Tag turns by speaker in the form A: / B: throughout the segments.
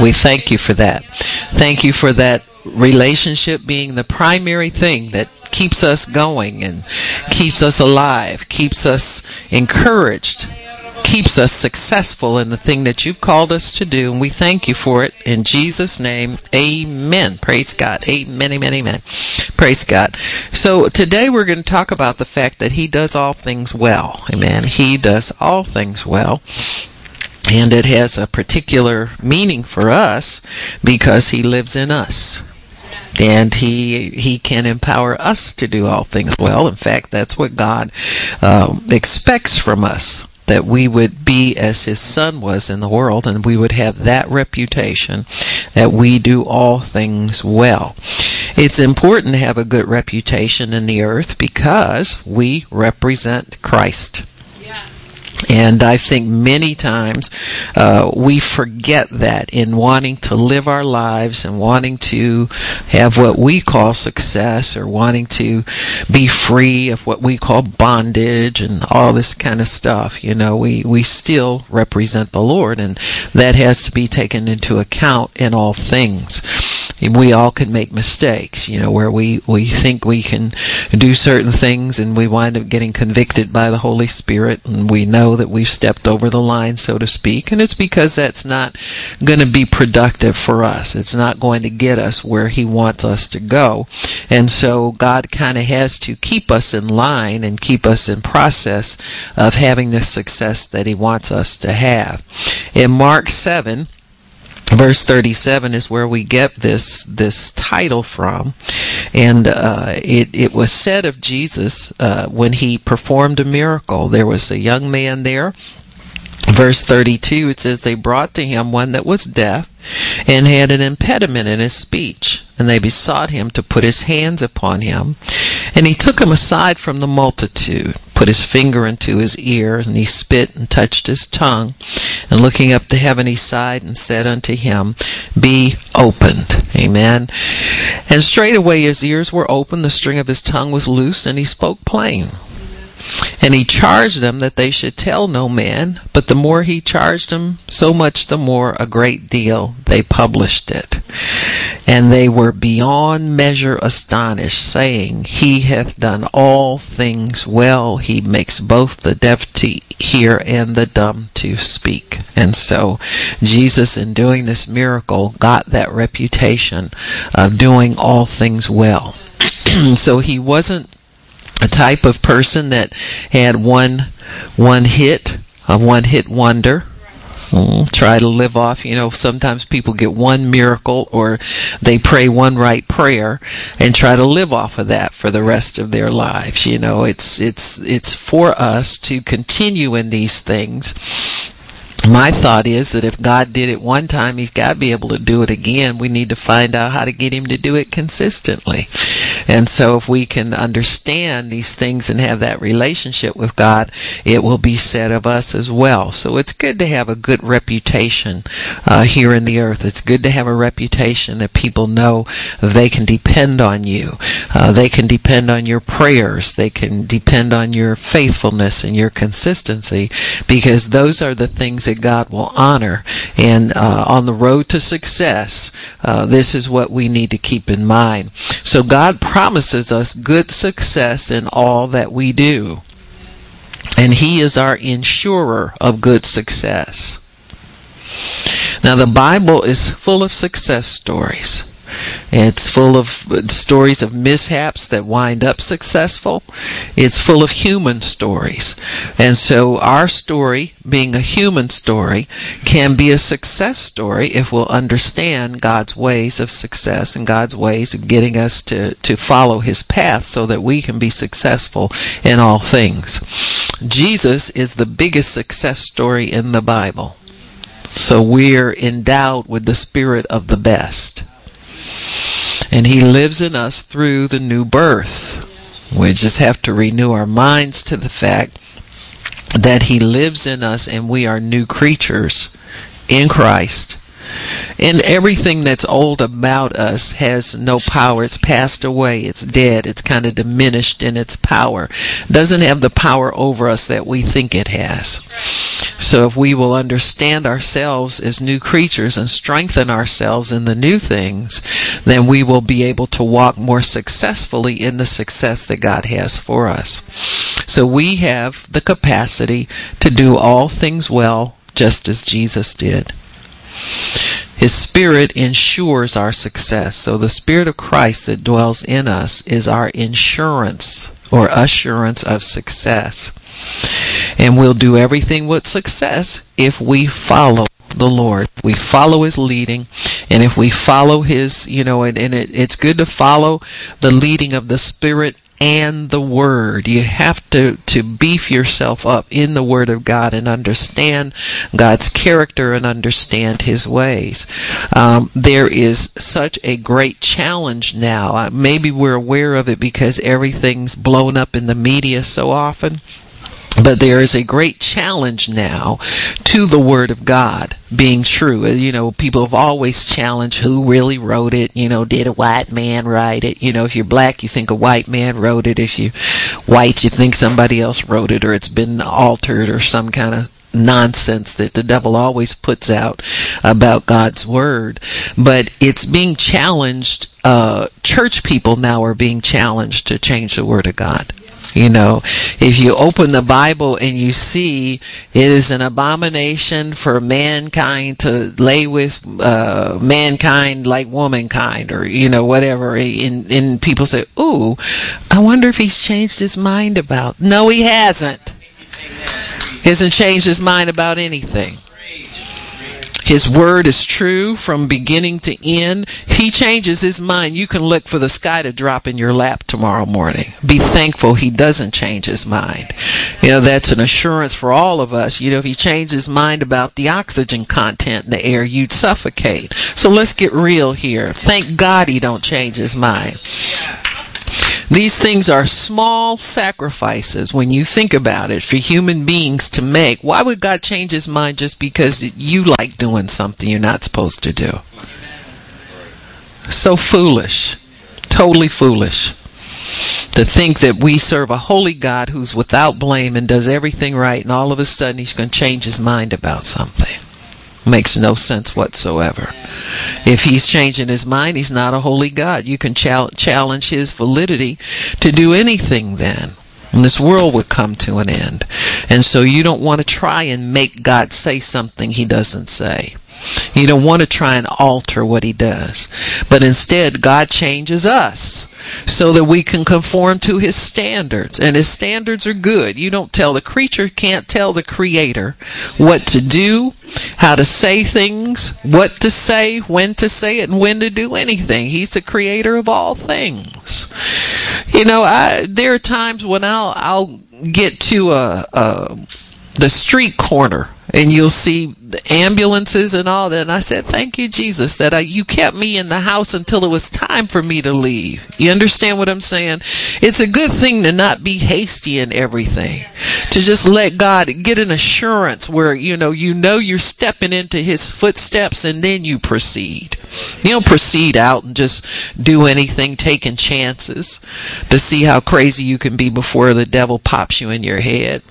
A: We thank you for that. Thank you for that relationship being the primary thing that keeps us going and keeps us alive, keeps us encouraged, keeps us successful in the thing that you've called us to do. And we thank you for it. In Jesus' name, amen. Praise God. Amen, amen, amen. Praise God. So today we're going to talk about the fact that He does all things well. Amen. He does all things well. And it has a particular meaning for us because He lives in us and he he can empower us to do all things well. In fact, that's what God uh, expects from us that we would be as his son was in the world and we would have that reputation that we do all things well. It's important to have a good reputation in the earth because we represent Christ. And I think many times uh, we forget that in wanting to live our lives and wanting to have what we call success or wanting to be free of what we call bondage and all this kind of stuff. You know, we, we still represent the Lord, and that has to be taken into account in all things we all can make mistakes, you know, where we, we think we can do certain things and we wind up getting convicted by the Holy Spirit and we know that we've stepped over the line, so to speak, and it's because that's not going to be productive for us. It's not going to get us where He wants us to go. And so God kind of has to keep us in line and keep us in process of having the success that He wants us to have. In Mark 7, verse 37 is where we get this this title from. And uh, it, it was said of jesus uh, when he performed a miracle. There was a young man there. Verse 32 it says they brought to him one that was deaf and had an impediment in his speech and they besought him to put his hands upon him. And he took him aside from the multitude put his finger into his ear, and he spit and touched his tongue. And looking up to heaven, he sighed and said unto him, Be opened. Amen. And straightway his ears were opened, the string of his tongue was loosed, and he spoke plain. And he charged them that they should tell no man, but the more he charged them, so much the more a great deal they published it. And they were beyond measure astonished, saying, He hath done all things well. He makes both the deaf to hear and the dumb to speak. And so Jesus, in doing this miracle, got that reputation of doing all things well. so he wasn't a type of person that had one one hit, a one hit wonder. Mm, try to live off, you know, sometimes people get one miracle or they pray one right prayer and try to live off of that for the rest of their lives. You know, it's it's it's for us to continue in these things my thought is that if God did it one time, He's got to be able to do it again. We need to find out how to get Him to do it consistently. And so if we can understand these things and have that relationship with God, it will be said of us as well. So it's good to have a good reputation uh, here in the earth. It's good to have a reputation that people know they can depend on you. Uh, they can depend on your prayers. They can depend on your faithfulness and your consistency because those are the things that God will honor. And uh, on the road to success, uh, this is what we need to keep in mind. So God promises us good success in all that we do. And He is our insurer of good success. Now, the Bible is full of success stories. It's full of stories of mishaps that wind up successful. It's full of human stories. And so our story, being a human story, can be a success story if we'll understand God's ways of success and God's ways of getting us to, to follow his path so that we can be successful in all things. Jesus is the biggest success story in the Bible. So we're endowed with the spirit of the best. And He lives in us through the new birth. We just have to renew our minds to the fact that He lives in us and we are new creatures in Christ. And everything that's old about us has no power. It's passed away. It's dead. It's kind of diminished in its power. Doesn't have the power over us that we think it has. So if we will understand ourselves as new creatures and strengthen ourselves in the new things, then we will be able to walk more successfully in the success that God has for us. So we have the capacity to do all things well, just as Jesus did. His Spirit ensures our success. So the Spirit of Christ that dwells in us is our insurance or assurance of success. And we'll do everything with success if we follow the Lord. We follow His leading. And if we follow His, you know, and, and it, it's good to follow the leading of the Spirit and the Word. You have to, to beef yourself up in the Word of God and understand God's character and understand His ways. Um, there is such a great challenge now. Uh, maybe we're aware of it because everything's blown up in the media so often. But there is a great challenge now to the Word of God being true. You know, people have always challenged who really wrote it. You know, did a white man write it? You know, if you're black, you think a white man wrote it. If you're white, you think somebody else wrote it or it's been altered or some kind of nonsense that the devil always puts out about God's word. But it's being challenged. Uh, church people now are being challenged to change the word of God. You know, if you open the Bible and you see it is an abomination for mankind to lay with uh, mankind like womankind, or you know whatever, and, and people say, "Ooh, I wonder if he's changed his mind about." No, he hasn't. He hasn't changed his mind about anything. His word is true from beginning to end. He changes his mind. You can look for the sky to drop in your lap tomorrow morning. Be thankful he doesn't change his mind. You know, that's an assurance for all of us. You know, if he changed his mind about the oxygen content in the air, you'd suffocate. So let's get real here. Thank God he don't change his mind. These things are small sacrifices when you think about it for human beings to make. Why would God change his mind just because you like doing something you're not supposed to do? So foolish. Totally foolish. To think that we serve a holy God who's without blame and does everything right, and all of a sudden he's going to change his mind about something. Makes no sense whatsoever. If he's changing his mind, he's not a holy God. You can challenge his validity to do anything then. And this world would come to an end. And so you don't want to try and make God say something he doesn't say. You don't want to try and alter what he does. But instead, God changes us so that we can conform to his standards. And his standards are good. You don't tell the creature, can't tell the creator what to do, how to say things, what to say, when to say it, and when to do anything. He's the creator of all things. You know, I, there are times when I'll, I'll get to a, a the street corner and you'll see the ambulances and all that. And I said, Thank you, Jesus, that I, you kept me in the house until it was time for me to leave. You understand what I'm saying? It's a good thing to not be hasty in everything, to just let God get an assurance where, you know, you know you're stepping into his footsteps and then you proceed. You don't proceed out and just do anything, taking chances to see how crazy you can be before the devil pops you in your head.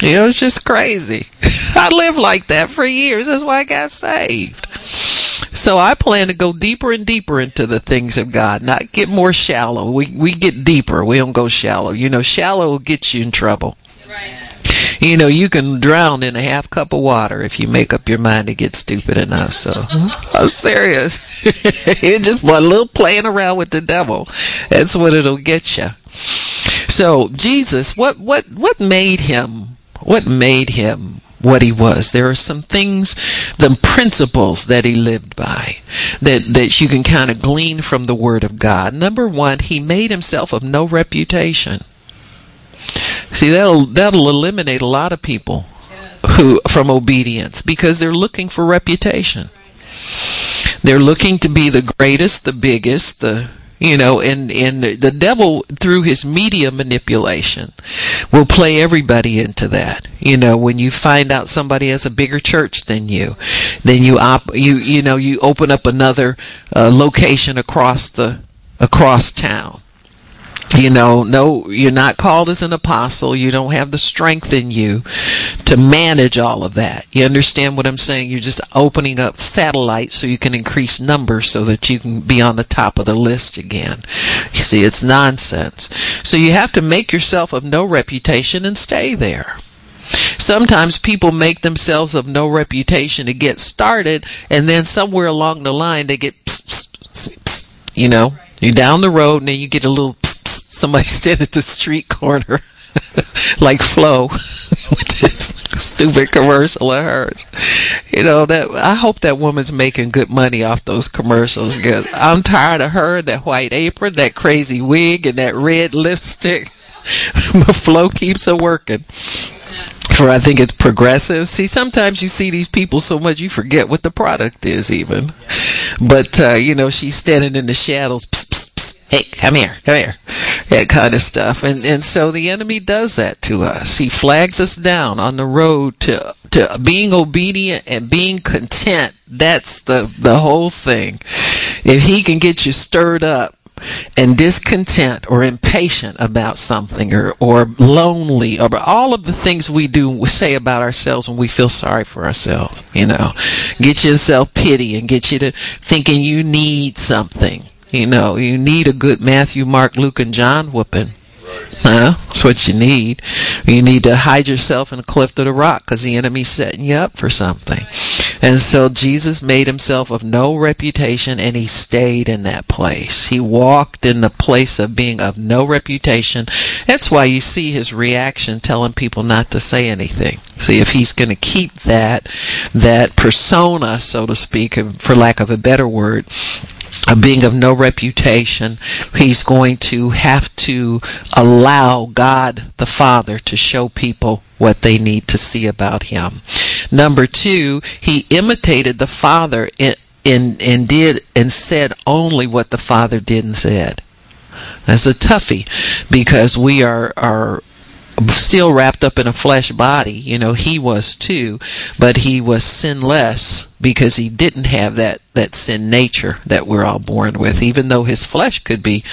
A: You know, it's just crazy. I lived like that for years. That's why I got saved. So I plan to go deeper and deeper into the things of God, not get more shallow. We we get deeper. We don't go shallow. You know, shallow will get you in trouble. Right. You know, you can drown in a half cup of water if you make up your mind to get stupid enough. So mm-hmm. I'm serious. it's just one little playing around with the devil. That's what it'll get you. So Jesus, what what what made him what made him what he was. There are some things, the principles that he lived by that, that you can kind of glean from the word of God. Number one, he made himself of no reputation. See, that'll, that'll eliminate a lot of people who, from obedience because they're looking for reputation. They're looking to be the greatest, the biggest, the you know and and the devil through his media manipulation will play everybody into that. You know when you find out somebody has a bigger church than you then you op you you know you open up another uh, location across the across town You know, no, you're not called as an apostle. You don't have the strength in you to manage all of that. You understand what I'm saying? You're just opening up satellites so you can increase numbers so that you can be on the top of the list again. You see, it's nonsense. So you have to make yourself of no reputation and stay there. Sometimes people make themselves of no reputation to get started, and then somewhere along the line they get, pss, pss, pss, you know, you're down the road and then you get a little somebody stood at the street corner like Flo with this stupid commercial of hers. You know that I hope that woman's making good money off those commercials because I'm tired of her, that white apron, that crazy wig, and that red lipstick. but Flo keeps her working. For I think it's progressive. See, sometimes you see these people so much you forget what the product is, even. But uh, you know, she's standing in the shadows. Psst. Hey, come here, come here that kind of stuff. And and so the enemy does that to us. He flags us down on the road to to being obedient and being content. That's the the whole thing. If he can get you stirred up and discontent or impatient about something or, or lonely or all of the things we do say about ourselves when we feel sorry for ourselves you know get you self pity and get you to thinking you need something you know, you need a good Matthew, Mark, Luke, and John whooping. Huh? That's what you need. You need to hide yourself in a cleft of the rock because the enemy's setting you up for something. And so Jesus made himself of no reputation and he stayed in that place. He walked in the place of being of no reputation. That's why you see his reaction telling people not to say anything. See, if he's going to keep that, that persona, so to speak, for lack of a better word, a being of no reputation, he's going to have to allow God the Father to show people what they need to see about him. Number two, he imitated the Father in, in, and did and said only what the Father did and said. That's a toughie because we are, are still wrapped up in a flesh body. You know, he was too, but he was sinless because he didn't have that, that sin nature that we're all born with, even though his flesh could be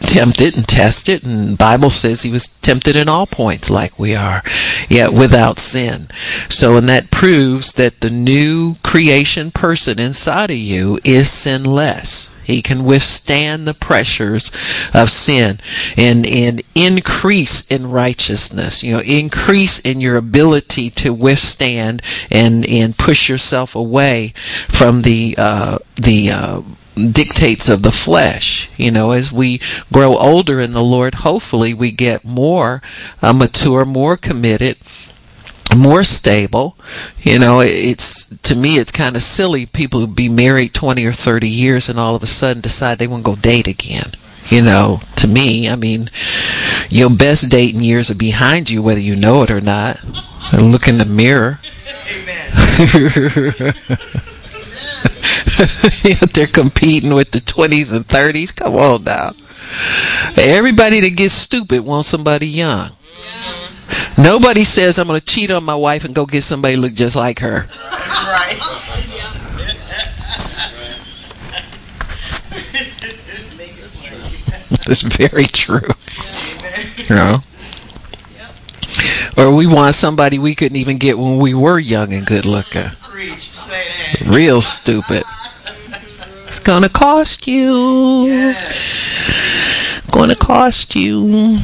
A: tempted and tested. And bible says he was tempted in all points like we are yet without sin. So and that proves that the new creation person inside of you is sinless he can withstand the pressures of sin and, and increase in righteousness. You know, increase in your ability to withstand and, and push yourself away from the, uh, the, uh, dictates of the flesh. You know, as we grow older in the Lord, hopefully we get more uh, mature, more committed, more stable. You know, it's to me it's kind of silly people who be married 20 or 30 years and all of a sudden decide they want to go date again. You know, to me, I mean, your best dating years are behind you whether you know it or not. Look in the mirror. Amen. They're competing with the 20s and 30s. Come on now. Everybody that gets stupid wants somebody young. Nobody says I'm going to cheat on my wife and go get somebody look just like her. Right. That's very true. You know? Or we want somebody we couldn't even get when we were young and good looking. Real stupid. It's gonna cost you. Yes. Gonna cost you.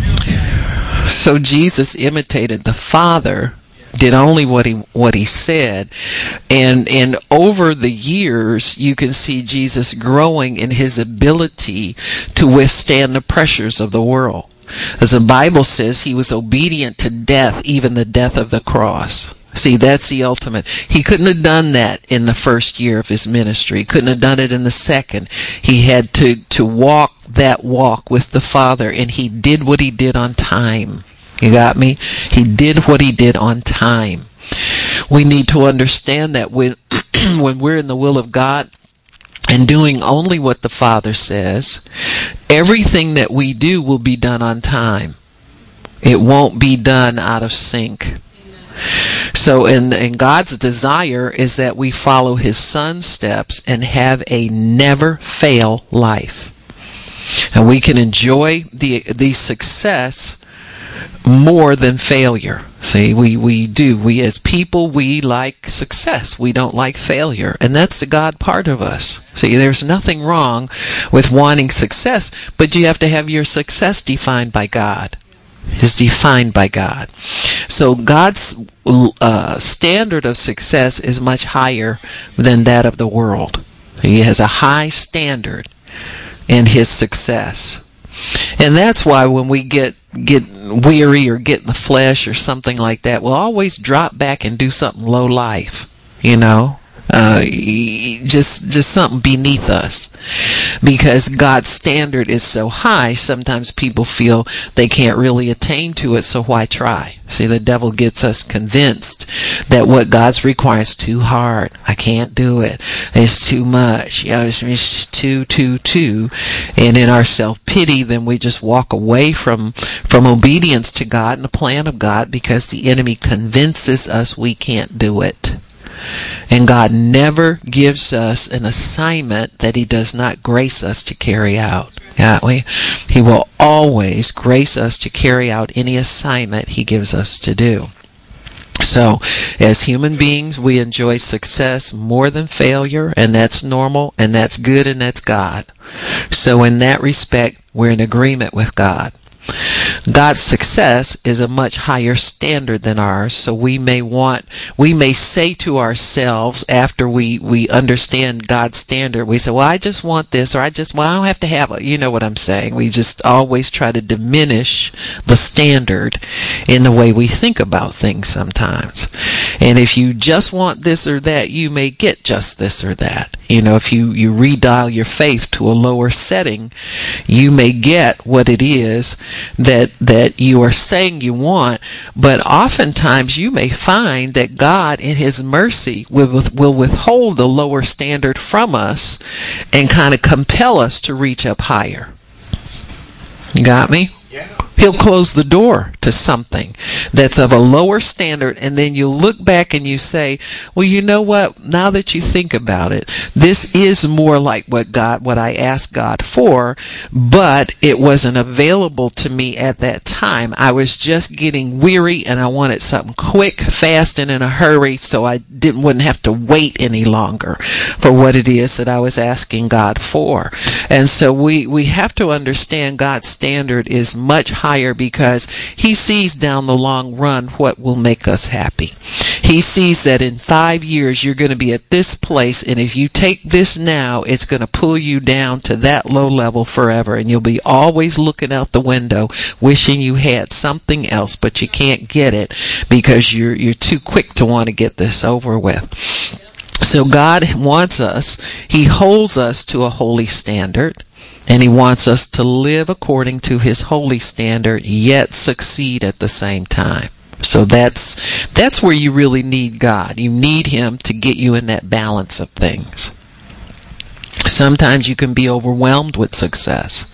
A: So Jesus imitated the Father did only what he what he said. And and over the years you can see Jesus growing in his ability to withstand the pressures of the world. As the bible says he was obedient to death even the death of the cross See, that's the ultimate. He couldn't have done that in the first year of his ministry. He couldn't have done it in the second. He had to, to walk that walk with the Father, and he did what he did on time. You got me? He did what he did on time. We need to understand that when, when we're in the will of God, and doing only what the Father says, everything that we do will be done on time. It won't be done out of sync. So, and God's desire is that we follow His Son's steps and have a never fail life. And we can enjoy the the success more than failure. See, we, we do. We as people, we like success. We don't like failure. And that's the God part of us. See, there's nothing wrong with wanting success, but you have to have your success defined by God. Is defined by God. So God's uh, standard of success is much higher than that of the world. He has a high standard in his success. And that's why when we get get weary or get in the flesh or something like that, we'll always drop back and do something low life, you know uh, just just something beneath us. Because God's standard is so high sometimes people feel they can't really attain to it so why try? See the devil gets us convinced that what God's requires too hard. I can't do it. It's too much. You know it's, it's too too too. And in our self-pity then we just walk away from from obedience to God and the plan of God because the enemy convinces us we can't do it and God never gives us an assignment that He does not grace us to carry out. Yeah, we, He will always grace us to carry out any assignment He gives us to do. So, as human beings, we enjoy success more than failure, and that's normal, and that's good, and that's God. So, in that respect, we're in agreement with God. God's success is a much higher standard than ours. So we may want, we may say to ourselves after we, we understand God's standard, we say, well, I just want this, or I just, well, I don't have to have it. You know what I'm saying? We just always try to diminish the standard in the way we think about things sometimes. And if you just want this or that, you may get just this or that. You know, if you, you redial your faith to a lower setting, you may get what it is that, that you are saying you want. But oftentimes you may find that God in His mercy will, will withhold the lower standard from us and kind of compel us to reach up higher. You got me? He'll close the door to something that's of a lower standard, and then you look back and you say, "Well, you know what? Now that you think about it, this is more like what God, what I asked God for, but it wasn't available to me at that time. I was just getting weary, and I wanted something quick, fast, and in a hurry, so I didn't wouldn't have to wait any longer for what it is that I was asking God for. And so we we have to understand God's standard is much higher higher because he sees down the long run what will make us happy. He sees that in five years you're going to be at this place, and if you take this now, it's going to pull you down to that low level forever, and you'll be always looking out the window, wishing you had something else, but you can't get it because you're you're too quick to want to get this over with. So God wants us, He holds us to a holy standard. And he wants us to live according to his holy standard, yet succeed at the same time. So that's that's where you really need God. You need him to get you in that balance of things. Sometimes you can be overwhelmed with success.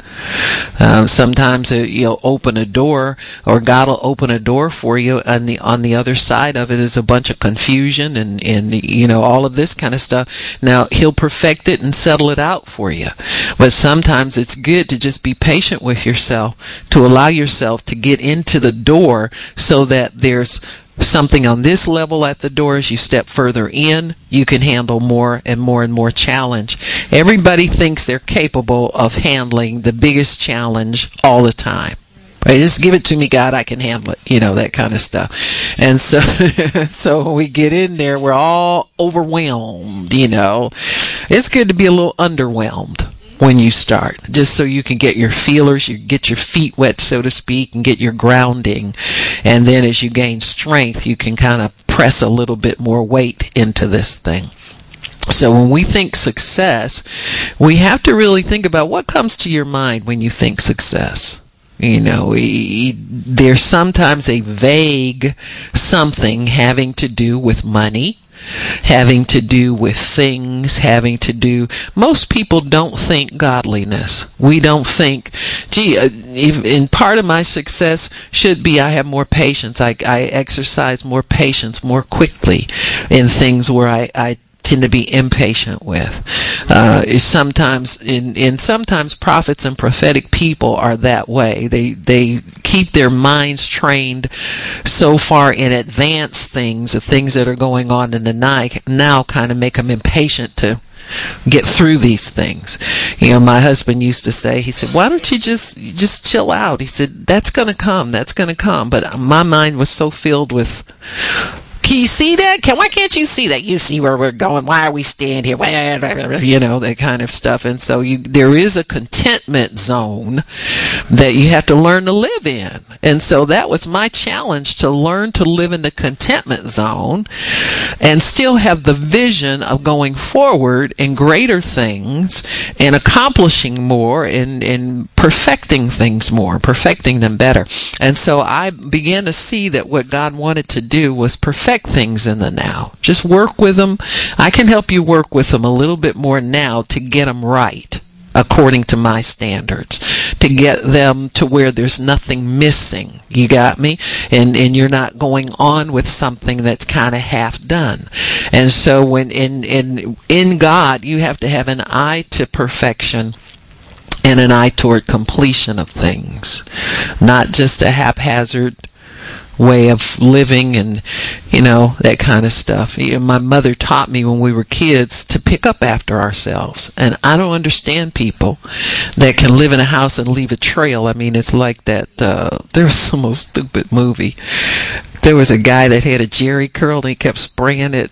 A: Um, sometimes uh, you'll open a door, or God will open a door for you, and the on the other side of it is a bunch of confusion and and you know all of this kind of stuff. Now He'll perfect it and settle it out for you, but sometimes it's good to just be patient with yourself, to allow yourself to get into the door, so that there's something on this level at the door as you step further in you can handle more and more and more challenge. Everybody thinks they're capable of handling the biggest challenge all the time. Right just give it to me god i can handle it you know that kind of stuff. And so so when we get in there we're all overwhelmed you know. It's good to be a little underwhelmed when you start, just so you can get your feelers, you get your feet wet, so to speak, and get your grounding. And then as you gain strength, you can kind of press a little bit more weight into this thing. So when we think success, we have to really think about what comes to your mind when you think success. You know, we, there's sometimes a vague something having to do with money, having to do with things, having to do. Most people don't think godliness. We don't think, gee, uh, in part of my success should be I have more patience. I, I exercise more patience more quickly in things where I, I tend to be impatient with. uh, sometimes in in sometimes prophets and prophetic people are that way. They they keep their minds trained so far in advance things, the things that are going on in the night now kind of make them impatient to get through these things. You know, my husband used to say, he said, "Why don't you just just chill out?" He said, "That's going to come. That's going to come." But my mind was so filled with can you see that? Can why can't you see that? You see where we're going. Why are we staying here? You know that kind of stuff. And so you, there is a contentment zone that you have to learn to live in. And so that was my challenge to learn to live in the contentment zone, and still have the vision of going forward in greater things and accomplishing more and and perfecting things more, perfecting them better. And so I began to see that what God wanted to do was perfect things in the now. Just work with them. I can help you work with them a little bit more now to get them right according to my standards to get them to where there's nothing missing you got me and and you're not going on with something that's kind of half done and so when in in in god you have to have an eye to perfection and an eye toward completion of things not just a haphazard way of living and you know that kind of stuff. My mother taught me when we were kids to pick up after ourselves. And i don't understand people that can live in a house and leave a trail. I mean it's like that uh, there's some most stupid movie. There was a guy that had a Jheri curl and he kept spraying it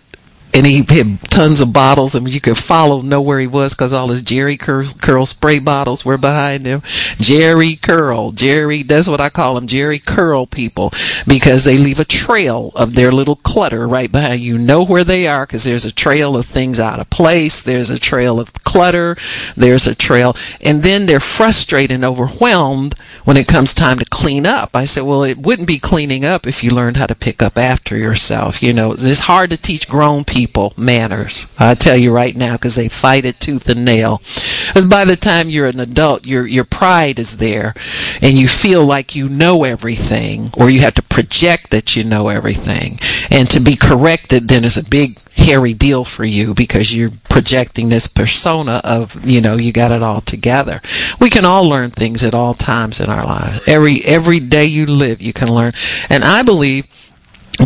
A: and he had tons of bottles, and you could follow know where he was because all his Jheri curl, curl spray bottles were behind him. Jheri curl, Jerry, that's what I call them, Jheri curl people, because they leave a trail of their little clutter right behind you. Know where they are because there's a trail of things out of place. There's a trail of clutter. There's a trail, and then they're frustrated and overwhelmed when it comes time to clean up. I said, well, it wouldn't be cleaning up if you learned how to pick up after yourself. You know, it's hard to teach grown people people manners. I tell you right now, because they fight it tooth and nail. Because by the time you're an adult, your your pride is there, and you feel like you know everything, or you have to project that you know everything, and to be corrected then is a big hairy deal for you because you're projecting this persona of you know you got it all together we can all learn things at all times in our lives every every day you live you can learn and i believe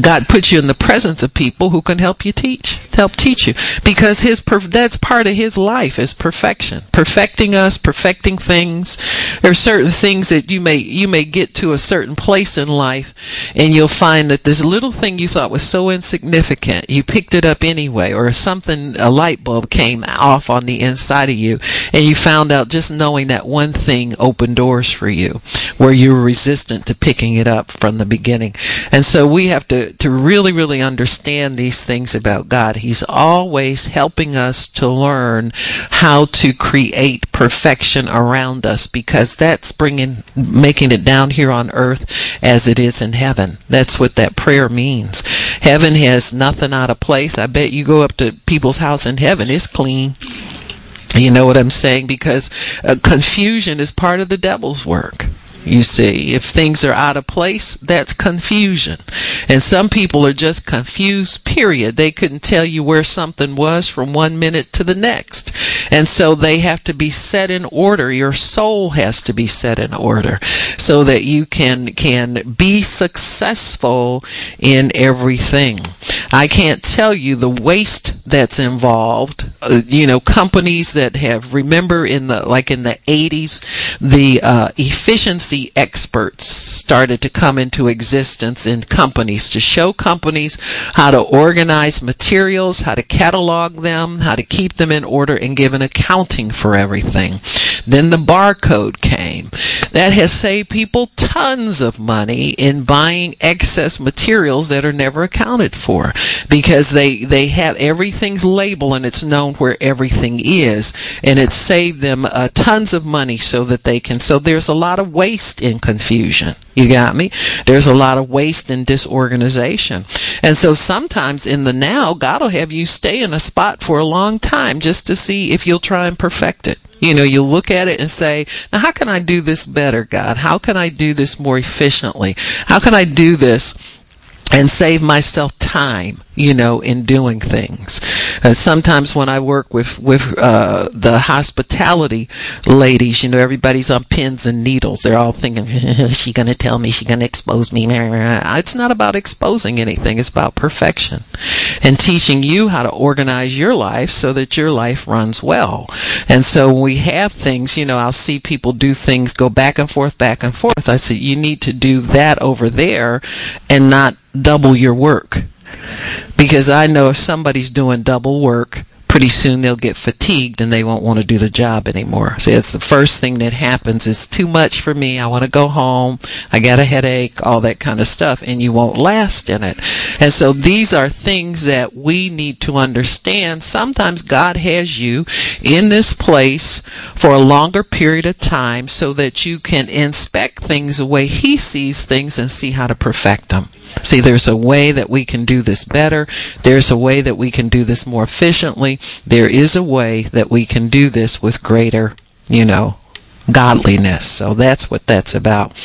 A: God puts you in the presence of people who can help you teach, help teach you, because his that's part of his life is perfection, perfecting us, perfecting things. There are certain things that you may you may get to a certain place in life, and you'll find that this little thing you thought was so insignificant, you picked it up anyway, or something a light bulb came off on the inside of you, and you found out just knowing that one thing opened doors for you, where you were resistant to picking it up from the beginning, and so we have to to, really, really understand these things about God. He's always helping us to learn how to create perfection around us because that's bringing, making it down here on earth as it is in heaven. That's what that prayer means. Heaven has nothing out of place. I bet you go up to people's house in heaven, it's clean. You know what I'm saying? Because uh, confusion is part of the devil's work. You see, if things are out of place, that's confusion. And some people are just confused, period. They couldn't tell you where something was from one minute to the next. And so they have to be set in order. Your soul has to be set in order so that you can, can be successful in everything. I can't tell you the waste that's involved. Uh, you know, companies that have, remember in the, like in the 80s, the uh, efficiency experts started to come into existence in companies to show companies how to organize materials, how to catalog them, how to keep them in order, and give an accounting for everything. Then the barcode came. That has saved people tons of money in buying excess materials that are never accounted for because they, they have everything's labeled and it's known where everything is. And it saved them uh, tons of money so that they can. So there's a lot of waste in confusion. You got me? There's a lot of waste and disorganization. And so sometimes in the now, God will have you stay in a spot for a long time just to see if you'll try and perfect it. You know, you look at it and say, now how can I do this better, God? How can I do this more efficiently? How can I do this and save myself time? you know, in doing things. Uh, sometimes when I work with with uh, the hospitality ladies, you know, everybody's on pins and needles. They're all thinking, "She gonna tell me? She gonna expose me?" It's not about exposing anything. It's about perfection and teaching you how to organize your life so that your life runs well. And so when we have things, you know, I'll see people do things go back and forth, back and forth. I say, you need to do that over there and not double your work because I know if somebody's doing double work, pretty soon they'll get fatigued and they won't want to do the job anymore. So it's the first thing that happens is too much for me. I want to go home. I got a headache, all that kind of stuff, and you won't last in it. And so these are things that we need to understand. Sometimes God has you in this place for a longer period of time so that you can inspect things the way He sees things and see how to perfect them. See, there's a way that we can do this better. There's a way that we can do this more efficiently. There is a way that we can do this with greater, you know, godliness. So that's what that's about.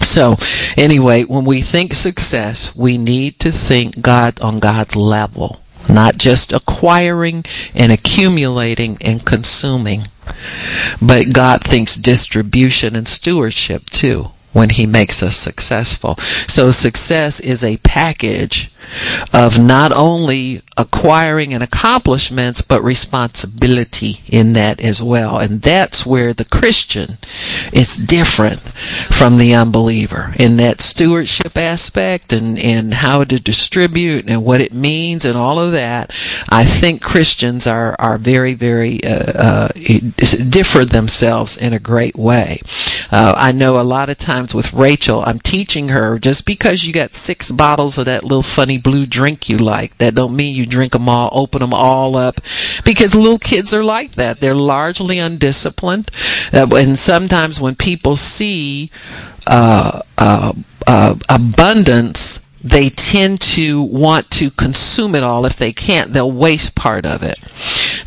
A: So, anyway, when we think success, we need to think God on God's level, not just acquiring and accumulating and consuming, but God thinks distribution and stewardship too when he makes us successful. So success is a package of not only acquiring and accomplishments, but responsibility in that as well. And that's where the Christian is different from the unbeliever in that stewardship aspect and, and how to distribute and what it means and all of that. I think Christians are, are very, very, uh, uh, differ themselves in a great way. Uh, I know a lot of times with Rachel, I'm teaching her just because you got six bottles of that little funny blue drink you like, that don't mean you drink them all, open them all up, because little kids are like that. They're largely undisciplined, uh, and sometimes when people see uh, uh, uh abundance they tend to want to consume it all. If they can't, they'll waste part of it.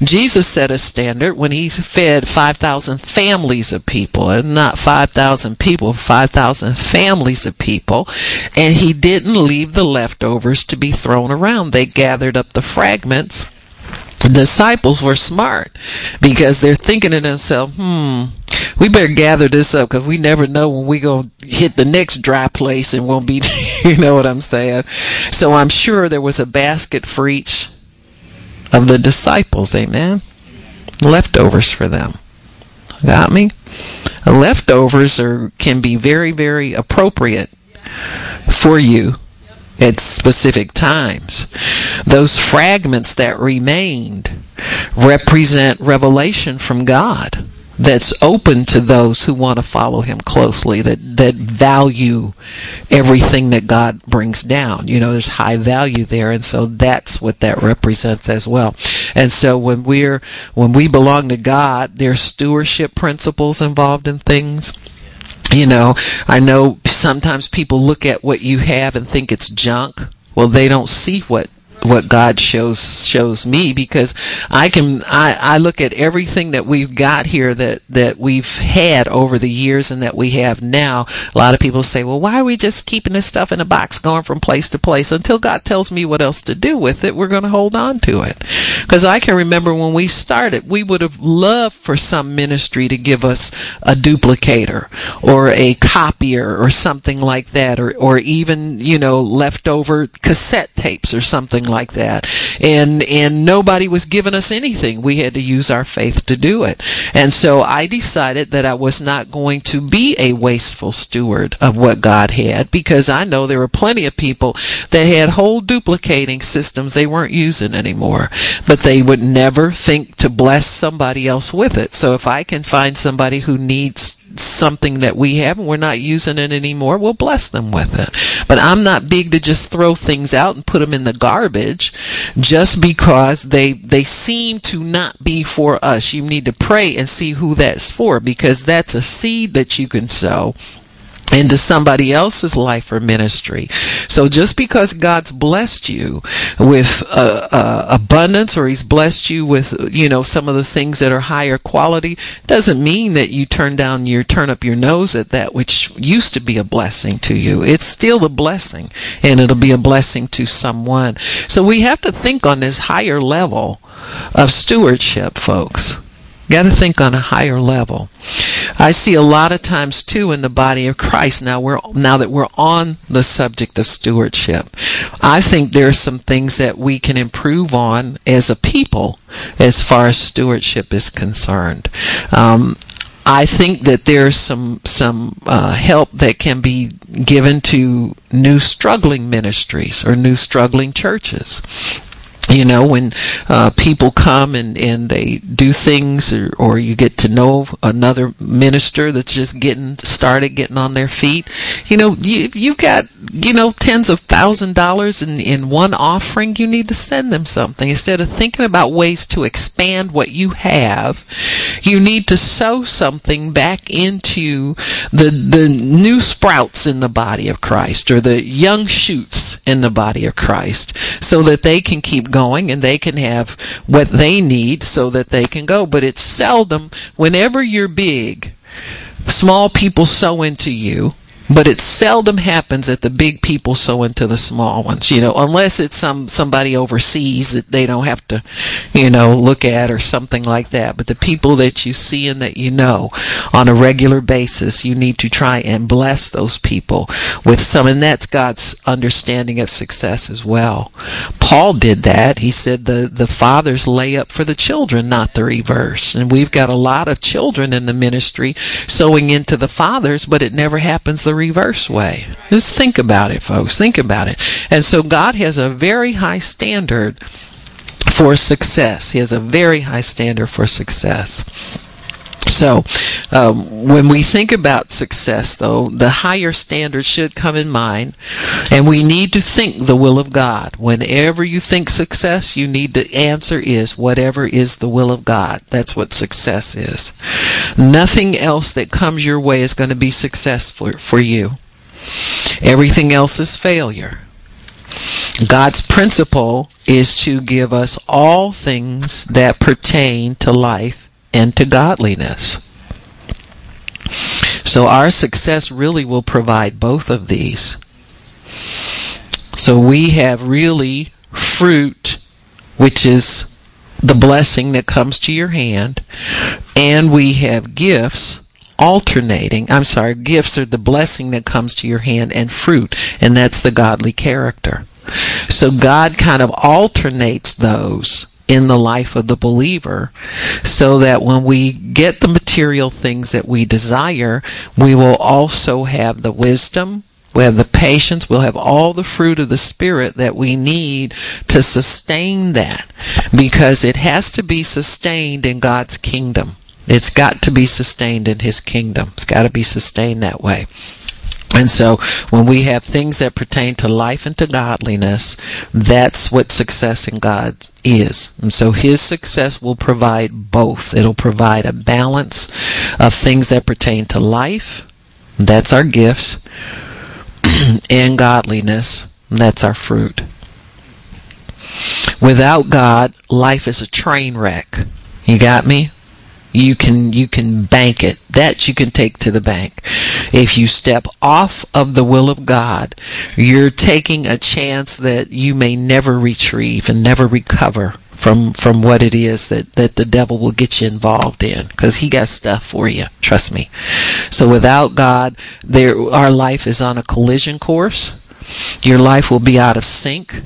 A: Jesus set a standard when he fed 5,000 families of people, and not 5,000 people, 5,000 families of people, and he didn't leave the leftovers to be thrown around. They gathered up the fragments. The disciples were smart because they're thinking to themselves, hmm, we better gather this up because we never know when we go hit the next dry place and won't be you know what i'm saying so i'm sure there was a basket for each of the disciples amen leftovers for them. Got me? Uh, leftovers are can be very very appropriate for you at specific times. Those fragments that remained represent revelation from god that's open to those who want to follow him closely that that value everything that God brings down. You know there's high value there and so that's what that represents as well. And so when we're when we belong to God there's stewardship principles involved in things. You know I know sometimes people look at what you have and think it's junk. Well they don't see what what God shows shows me because I can I, I look at everything that we've got here that that we've had over the years and that we have now. A lot of people say, "Well, why are we just keeping this stuff in a box going from place to place until God tells me what else to do with it? We're going to hold on to it." Because I can remember when we started, we would have loved for some ministry to give us a duplicator or a copier or something like that or or even, you know, leftover cassette tapes or something like that. And and nobody was giving us anything. We had to use our faith to do it. And so I decided that I was not going to be a wasteful steward of what God had because I know there were plenty of people that had whole duplicating systems they weren't using anymore, but they would never think to bless somebody else with it. So if I can find somebody who needs something that we have and we're not using it anymore, we'll bless them with it. But I'm not big to just throw things out and put them in the garbage just because they they seem to not be for us. You need to pray and see who that's for because that's a seed that you can sow into somebody else's life or ministry. So just because God's blessed you with uh, uh, abundance or he's blessed you with you know some of the things that are higher quality doesn't mean that you turn down your turn up your nose at that which used to be a blessing to you. It's still a blessing and it'll be a blessing to someone. So we have to think on this higher level of stewardship, folks. Got to think on a higher level. I see a lot of times too in the body of Christ. Now we're now that we're on the subject of stewardship, I think there are some things that we can improve on as a people as far as stewardship is concerned. Um, I think that there's some some uh, help that can be given to new struggling ministries or new struggling churches you know when uh, people come and, and they do things or, or you get to know another minister that's just getting started getting on their feet you know you, you've got you know tens of thousand dollars in, in one offering you need to send them something. Instead of thinking about ways to expand what you have you need to sow something back into the the new sprouts in the body of Christ or the young shoots in the body of Christ so that they can keep going and they can have what they need so that they can go. But it's seldom, whenever you're big, small people sow into you but it seldom happens that the big people sow into the small ones you know unless it's some somebody overseas that they don't have to you know look at or something like that. But the people that you see and that you know on a regular basis you need to try and bless those people with some and that's God's understanding of success as well. Paul did that. He said the the fathers lay up for the children not the reverse. And we've got a lot of children in the ministry sowing into the fathers but it never happens the reverse way. Just think about it, folks. Think about it. And so God has a very high standard for success. He has a very high standard for success. So, um, when we think about success, though, the higher standard should come in mind, and we need to think the will of God. Whenever you think success, you need to answer is whatever is the will of God. That's what success is. Nothing else that comes your way is going to be successful for you. Everything else is failure. God's principle is to give us all things that pertain to life and to godliness. So our success really will provide both of these. So we have really fruit, which is the blessing that comes to your hand, and we have gifts alternating. I'm sorry, gifts are the blessing that comes to your hand and fruit, and that's the godly character. So God kind of alternates those in the life of the believer so that when we get the material things that we desire, we will also have the wisdom, we have the patience, we'll have all the fruit of the Spirit that we need to sustain that because it has to be sustained in God's kingdom. It's got to be sustained in His kingdom. It's got to be sustained that way. And so when we have things that pertain to life and to godliness, that's what success in God is. And so his success will provide both. It'll provide a balance of things that pertain to life, that's our gifts, and godliness, that's our fruit. Without God, life is a train wreck. You got me? You can you can bank it. That you can take to the bank. If you step off of the will of god you're taking a chance that you may never retrieve and never recover from from what it is that that the devil will get you involved in because he got stuff for you trust me. So without god there our life is on a collision course. Your life will be out of sync.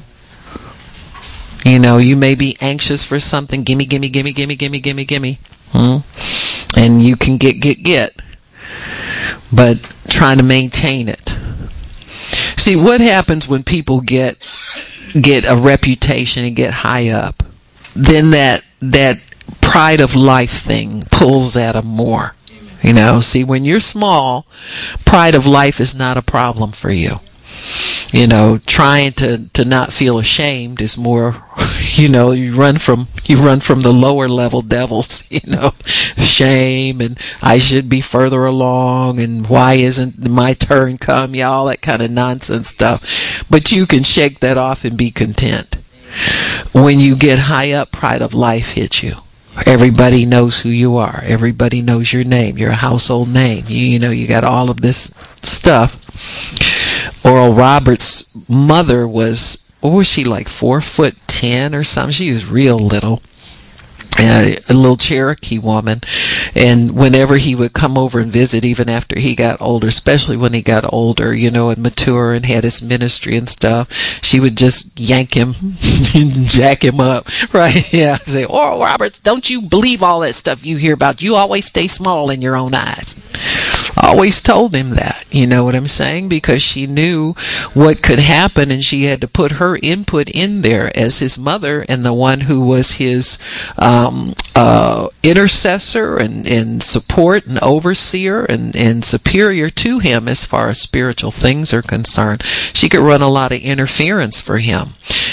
A: You know, you may be anxious for something. Gimme, gimme, gimme, gimme, gimme, gimme, gimme. And you can get, get, get. But trying to maintain it. See, what happens when people get get a reputation and get high up? Then that that pride of life thing pulls at them more. You know, see, when you're small, pride of life is not a problem for you. You know, trying to, to not feel ashamed is more, you know you run from you run from the lower level devils you know shame and i should be further along and why isn't my turn come yeah all that kind of nonsense stuff. But you can shake that off and be content. When you get high up pride of life hits you. Everybody knows who you are. Everybody knows your name you're a household name. You, you know you got all of this stuff. Oral roberts mother was what was she like four foot ten or something? She was real little. Uh, a little Cherokee woman, and whenever he would come over and visit, even after he got older, especially when he got older, you know, and mature and had his ministry and stuff, she would just yank him jack him up, right? Yeah, say, "Oh, Roberts, don't you believe all that stuff you hear about? You always stay small in your own eyes." Always told him that. You know what I'm saying? Because she knew what could happen and she had to put her input in there as his mother and the one who was his um, uh, intercessor and, and support and overseer and, and superior to him as far as spiritual things are concerned. She could run a lot of interference for him.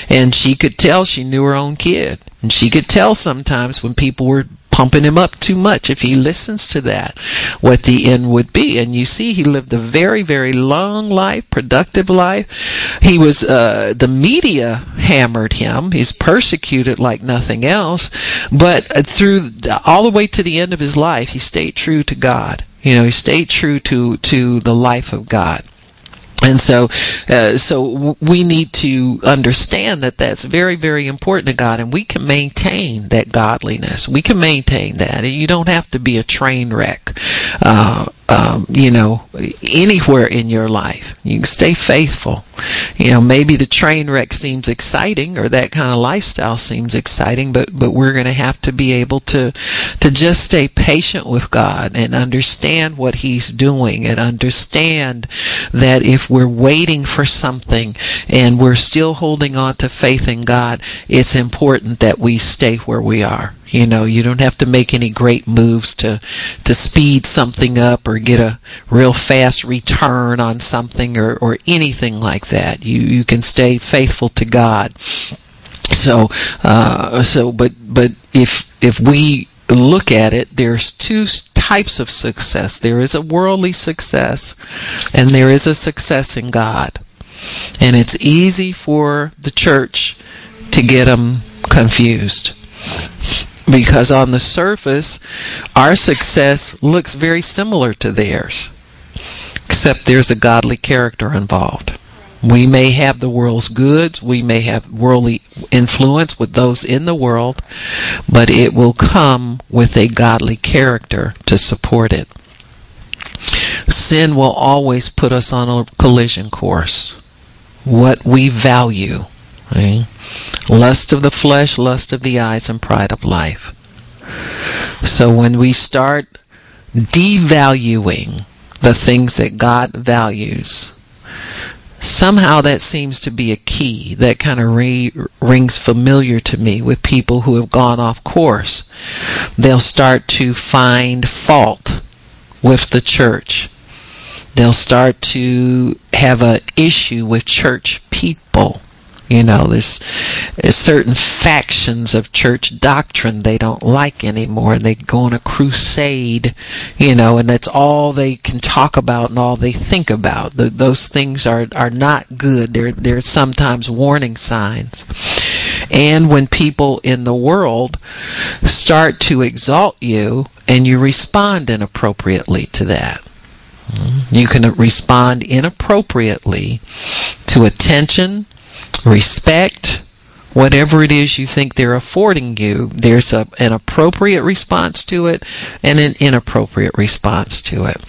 A: And she could tell she knew her own kid. And she could tell sometimes when people were pumping him up too much if he listens to that what the end would be. And you see he lived a very very long life productive life. He was uh, the media hammered him. He's persecuted like nothing else. But through all the way to the end of his life he stayed true to god. You know he stayed true to to the life of god and so, uh, so we need to understand that that's very, very important to God, and we can maintain that godliness. We can maintain that. And you don't have to be a train wreck, um, you know, anywhere in your life. You can stay faithful. You know, maybe the train wreck seems exciting, or that kind of lifestyle seems exciting, but but we're going to have to be able to to just stay patient with God and understand what He's doing, and understand that if we're waiting for something and we're still holding on to faith in God, it's important that we stay where we are. You know, you don't have to make any great moves to to speed something up or get a real fast return on something or, or anything like that. You you can stay faithful to God. So uh, so but but if if we look at it, there's two types of success. There is a worldly success, and there is a success in God. And it's easy for the church to get them confused because on the surface, our success looks very similar to theirs, except there's a godly character involved. We may have the world's goods, we may have worldly influence with those in the world, but it will come with a godly character to support it. Sin will always put us on a collision course. What we value. Right? Lust of the flesh, lust of the eyes, and pride of life. So when we start devaluing the things that God values, somehow that seems to be a key that kind of re- rings familiar to me with people who have gone off course. They'll start to find fault with the church. They'll start to have an issue with church people. You know, there's, certain factions of church doctrine they don't like anymore. They go on a crusade, you know, and that's all they can talk about and all they think about. The, those things are, are not good. They're, they're sometimes warning signs. And when people in the world start to exalt you and you respond inappropriately to that. Hmm, you can respond inappropriately to attention, respect, whatever it is you think they're affording you, there's a, an appropriate response to it and an inappropriate response to it.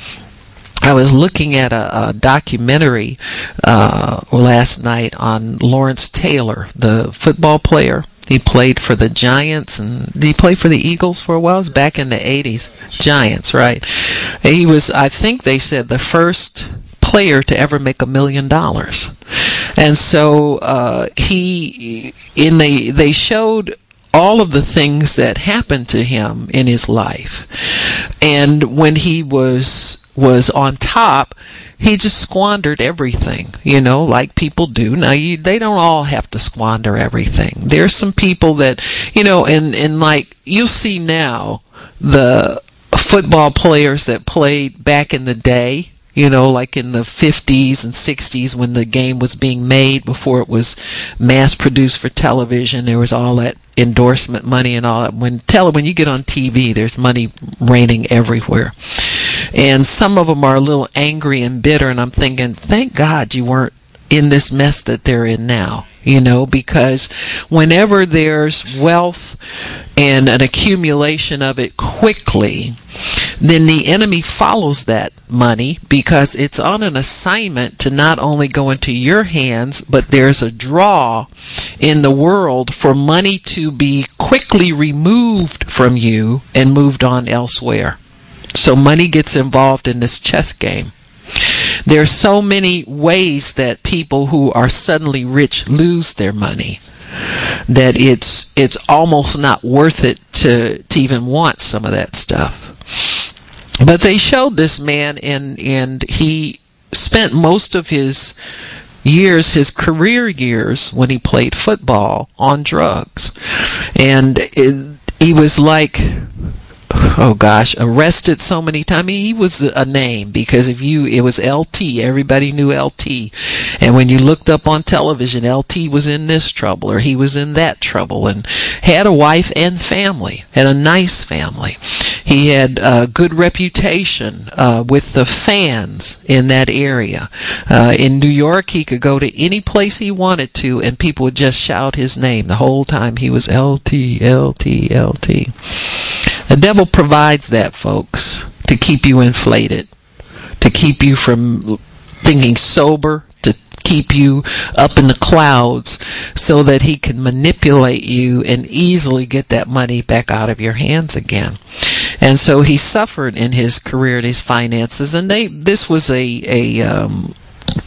A: I was looking at a, a documentary uh, last night on Lawrence Taylor, the football player. He played for the Giants and he played for the Eagles for a while. It was back in the 80s. Giants, right. He was, I think they said, the first player to ever make a million dollars. And so uh, he, in they they showed all of the things that happened to him in his life, and when he was was on top, he just squandered everything, you know, like people do. Now, you, they don't all have to squander everything. There's some people that, you know, and, and like you see now, the football players that played back in the day, you know, like in the 50s and 60s when the game was being made before it was mass produced for television. There was all that endorsement money and all that. When tele, when you get on TV, there's money raining everywhere. And some of them are a little angry and bitter, and I'm thinking, thank God you weren't in this mess that they're in now you know, because whenever there's wealth and an accumulation of it quickly, then the enemy follows that money because it's on an assignment to not only go into your hands, but there's a draw in the world for money to be quickly removed from you and moved on elsewhere. So money gets involved in this chess game. There's so many ways that people who are suddenly rich lose their money that it's it's almost not worth it to to even want some of that stuff. But they showed this man and and he spent most of his years, his career years when he played football on drugs. And it, he was like oh gosh, arrested so many times. I mean, he was a name because if you, it was LT. Everybody knew LT. And when you looked up on television, LT was in this trouble or he was in that trouble and had a wife and family, had a nice family. He had a good reputation uh, with the fans in that area. Uh, in New York, he could go to any place he wanted to and people would just shout his name the whole time he was LT, LT, LT. The devil provides that, folks, to keep you inflated, to keep you from thinking sober, to keep you up in the clouds so that he can manipulate you and easily get that money back out of your hands again. And so he suffered in his career and his finances, and they this was a a um,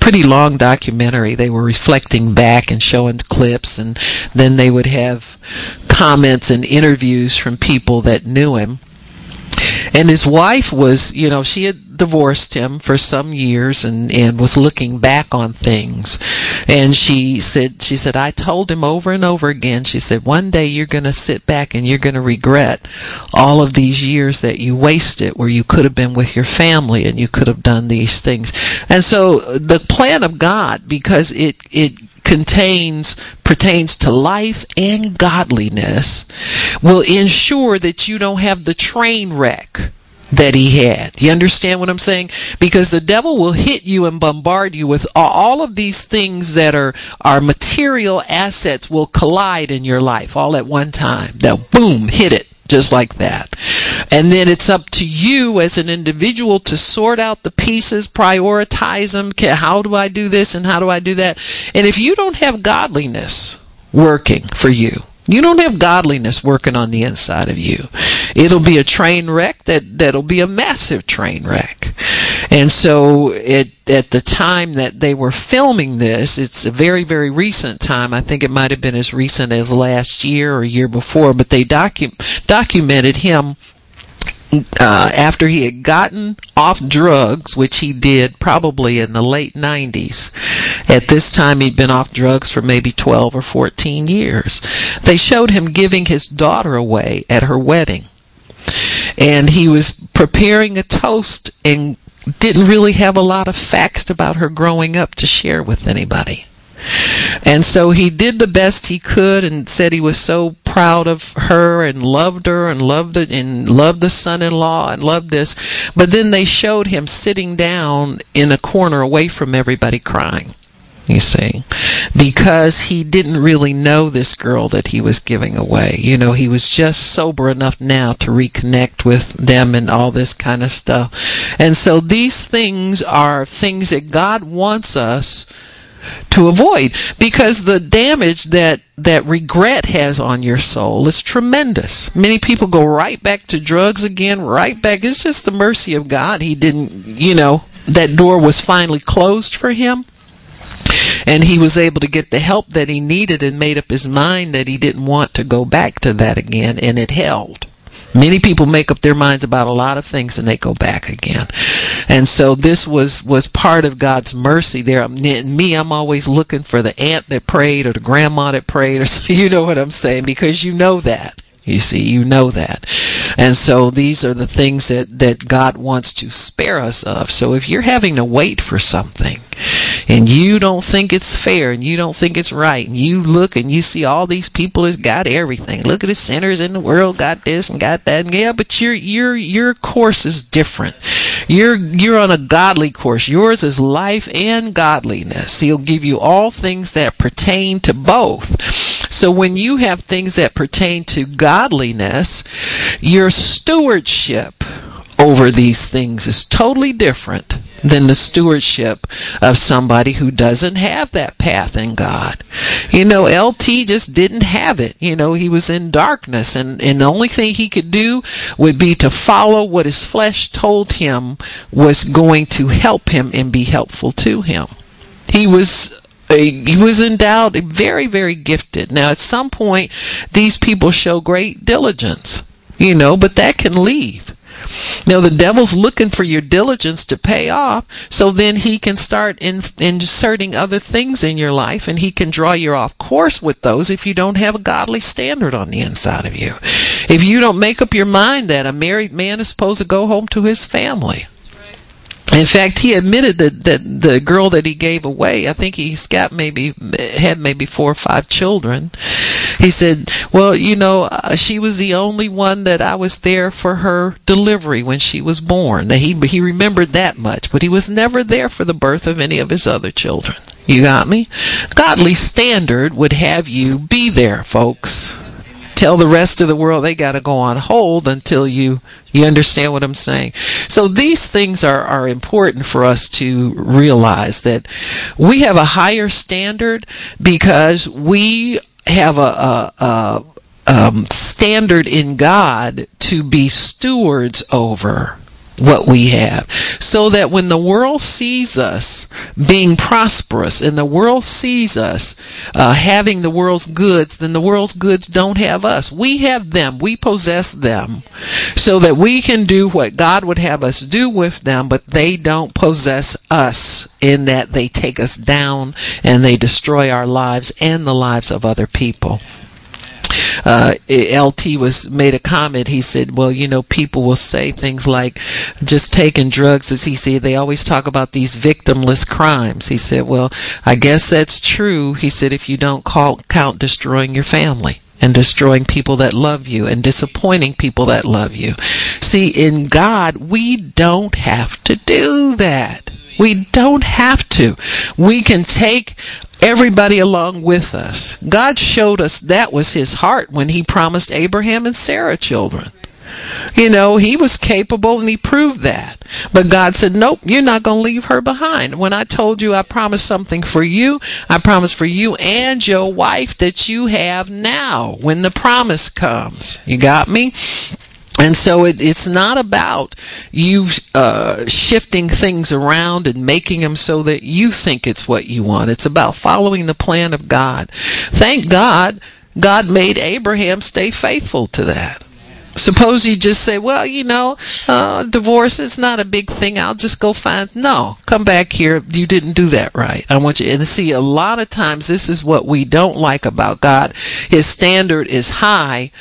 A: pretty long documentary. They were reflecting back and showing clips, and then they would have comments and interviews from people that knew him. And his wife was, you know, she had divorced him for some years and, and was looking back on things. And she said, she said, I told him over and over again, she said, one day you're going to sit back and you're going to regret all of these years that you wasted where you could have been with your family and you could have done these things. And so the plan of God, because it, it contains pertains to life and godliness will ensure that you don't have the train wreck that he had. You understand what I'm saying? Because the devil will hit you and bombard you with all of these things that are, are material assets will collide in your life all at one time. They'll boom, hit it just like that. And then it's up to you as an individual to sort out the pieces, prioritize them. How do I do this and how do I do that? And if you don't have godliness working for you, you don't have godliness working on the inside of you. It'll be a train wreck that, that'll be a massive train wreck. And so it, at the time that they were filming this, it's a very, very recent time. I think it might have been as recent as last year or year before, but they docu- documented him uh, after he had gotten off drugs, which he did probably in the late 90s. At this time, he'd been off drugs for maybe 12 or 14 years. They showed him giving his daughter away at her wedding. And he was preparing a toast and didn't really have a lot of facts about her growing up to share with anybody. And so he did the best he could and said he was so proud of her and loved her and loved it and loved the son-in-law and loved this. But then they showed him sitting down in a corner away from everybody crying. You see, because he didn't really know this girl that he was giving away. You know, he was just sober enough now to reconnect with them and all this kind of stuff. And so these things are things that God wants us to avoid because the damage that that regret has on your soul is tremendous. Many people go right back to drugs again, right back. It's just the mercy of God. He didn't, you know, that door was finally closed for him. And he was able to get the help that he needed and made up his mind that he didn't want to go back to that again, and it held. Many people make up their minds about a lot of things and they go back again. And so this was was part of God's mercy there. Me, I'm always looking for the aunt that prayed or the grandma that prayed or so, you know what I'm saying because you know that. You see, you know that. And so these are the things that, that God wants to spare us of. So if you're having to wait for something and you don't think it's fair and you don't think it's right and you look and you see all these people that's got everything. Look at the sinners in the world got this and got that. And yeah, but your your your course is different. You're you're on a godly course. Yours is life and godliness. He'll give you all things that pertain to both. So when you have things that pertain to godliness, your stewardship over these things is totally different than the stewardship of somebody who doesn't have that path in God. You know, LT just didn't have it. You know, he was in darkness and, and the only thing he could do would be to follow what his flesh told him was going to help him and be helpful to him. He was he was endowed very very gifted now at some point these people show great diligence you know but that can leave now the devil's looking for your diligence to pay off, so then he can start in, inserting other things in your life, and he can draw you off course with those if you don't have a godly standard on the inside of you. If you don't make up your mind that a married man is supposed to go home to his family, in fact, he admitted that, that the girl that he gave away, I think he's got maybe, had maybe four or five children. He said, well, you know, uh, she was the only one that I was there for her delivery when she was born. He, he remembered that much, but he was never there for the birth of any of his other children. You got me? Godly standard would have you be there, folks tell the rest of the world they got to go on hold until you you understand what I'm saying. So these things are are important for us to realize that we have a higher standard because we have a, a, a um, standard in God to be stewards over what we have. So that when the world sees us being prosperous and the world sees us uh, having the world's goods, then the world's goods don't have us. We have them. We possess them. So that we can do what God would have us do with them, but they don't possess us in that they take us down and they destroy our lives and the lives of other people uh, LT was made a comment. He said, "Well, you know, people will say things like just taking drugs." As he said, they always talk about these victimless crimes. He said, "Well, I guess that's true." He said, "If you don't call, count destroying your family." and destroying people that love you and disappointing people that love you. See, in God, we don't have to do that. We don't have to. We can take everybody along with us. God showed us that was his heart when he promised Abraham and Sarah children. You know, he was capable and he proved that. But God said, Nope, you're not going to leave her behind. When I told you I promised something for you, I promised for you and your wife that you have now when the promise comes. You got me? And so it, it's not about you uh, shifting things around and making them so that you think it's what you want. It's about following the plan of God. Thank God, God made Abraham stay faithful to that. Suppose you just say, well, you know, uh, divorce is not a big thing. I'll just go find. No, come back here. You didn't do that right. I want you and see. A lot of times, this is what we don't like about God. His standard is high,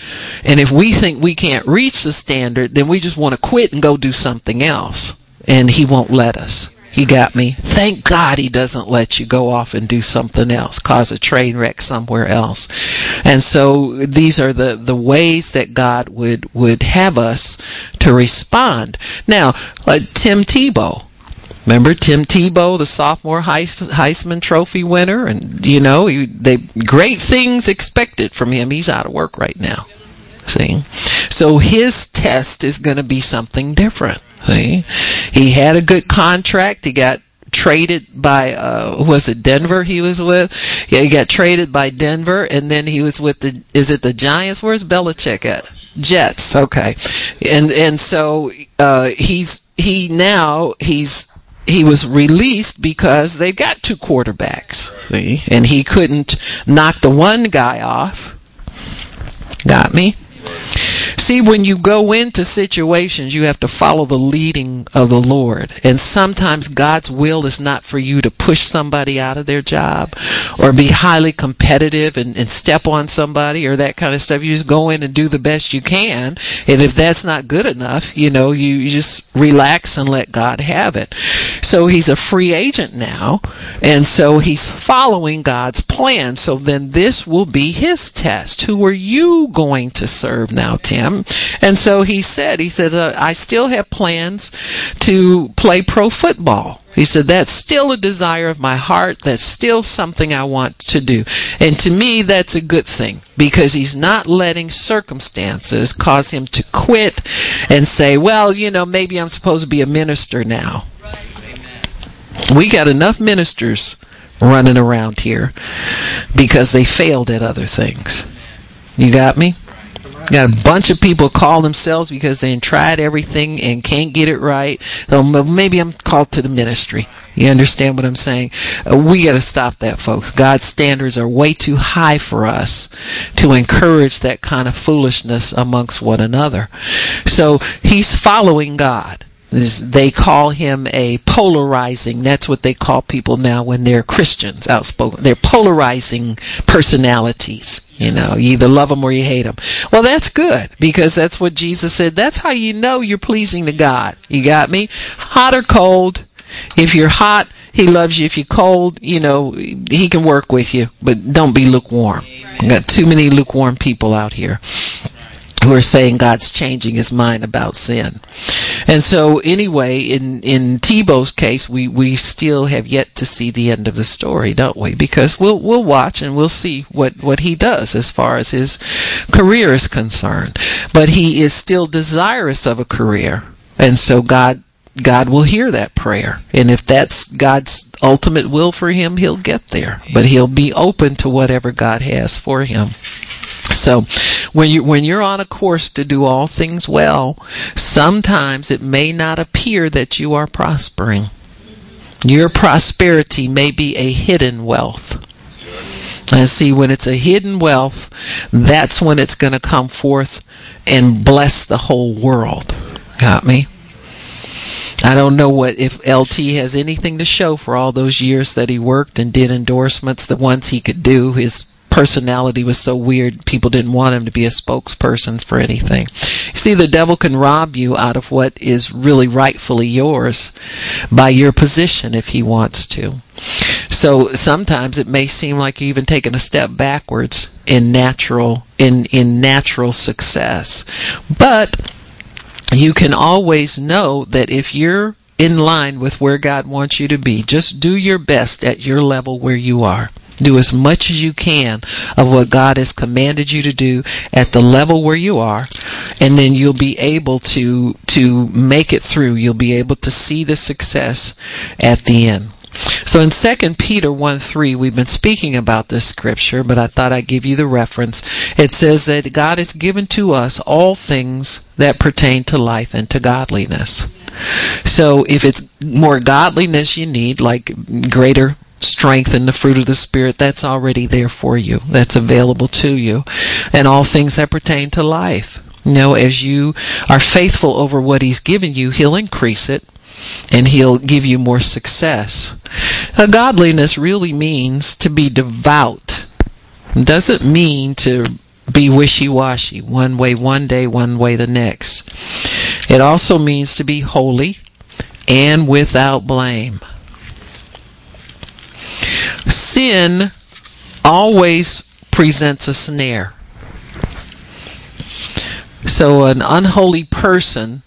A: and if we think we can't reach the standard, then we just want to quit and go do something else, and He won't let us. You got me? Thank God he doesn't let you go off and do something else, cause a train wreck somewhere else. And so these are the, the ways that God would, would have us to respond. Now, uh, Tim Tebow. Remember Tim Tebow, the sophomore Heisman Trophy winner, and you know he, they great things expected from him. He's out of work right now. See, so his test is going to be something different. See, he had a good contract. He got traded by uh was it Denver he was with? Yeah, he got traded by Denver and then he was with the is it the Giants? Where's Belichick at? Jets. Okay. And and so uh he's he now he's he was released because they've got two quarterbacks, see? And he couldn't knock the one guy off. Got me? See, when you go into situations, you have to follow the leading of the Lord. And sometimes God's will is not for you to push somebody out of their job or be highly competitive and, and step on somebody or that kind of stuff. You just go in and do the best you can. And if that's not good enough, you know, you, you just relax and let God have it. So he's a free agent now. And so he's following God's plan. So then this will be his test. Who are you going to serve now, Tim? And so he said, he said, uh, I still have plans to play pro football. He said, that's still a desire of my heart. That's still something I want to do. And to me, that's a good thing because he's not letting circumstances cause him to quit and say, well, you know, maybe I'm supposed to be a minister now. We got enough ministers running around here because they failed at other things. You got me? Got a bunch of people call themselves because they tried everything and can't get it right. So maybe I'm called to the ministry. You understand what I'm saying? Uh, we got to stop that, folks. God's standards are way too high for us to encourage that kind of foolishness amongst one another. So he's following God. They call him a polarizing. That's what they call people now when they're Christians, outspoken. They're polarizing personalities. You know, you either love them or you hate them. Well, that's good because that's what Jesus said. That's how you know you're pleasing to God. You got me? Hot or cold. If you're hot, he loves you. If you're cold, you know, he can work with you, but don't be lukewarm. I got too many lukewarm people out here who are saying God's changing his mind about sin. And so anyway, in, in Tebow's case, we, we still have yet to see the end of the story, don't we? Because we'll, we'll watch and we'll see what, what he does as far as his career is concerned. But he is still desirous of a career. And so God God will hear that prayer. And if that's God's ultimate will for him, he'll get there. But he'll be open to whatever God has for him. So when you when you're on a course to do all things well, sometimes it may not appear that you are prospering. Your prosperity may be a hidden wealth. And see, when it's a hidden wealth, that's when it's going to come forth and bless the whole world. Got me? I don't know what if LT has anything to show for all those years that he worked and did endorsements, the ones he could do. His personality was so weird, people didn't want him to be a spokesperson for anything. You see, the devil can rob you out of what is really rightfully yours by your position if he wants to. So sometimes it may seem like you're even taking a step backwards in natural in in natural success. But you can always know that if you're in line with where God wants you to be, just do your best at your level where you are. Do as much as you can of what God has commanded you to do at the level where you are, and then you'll be able to to make it through. You'll be able to see the success at the end. So in 2 Peter 1 3, we've been speaking about this scripture, but I thought I'd give you the reference. It says that God has given to us all things that pertain to life and to godliness. So if it's more godliness you need, like greater strength the fruit of the Spirit, that's already there for you. That's available to you. And all things that pertain to life. You know, as you are faithful over what He's given you, He'll increase it and he'll give you more success. A godliness really means to be devout. It doesn't mean to be wishy-washy, one way one day, one way the next. It also means to be holy and without blame. Sin always presents a snare. So an unholy person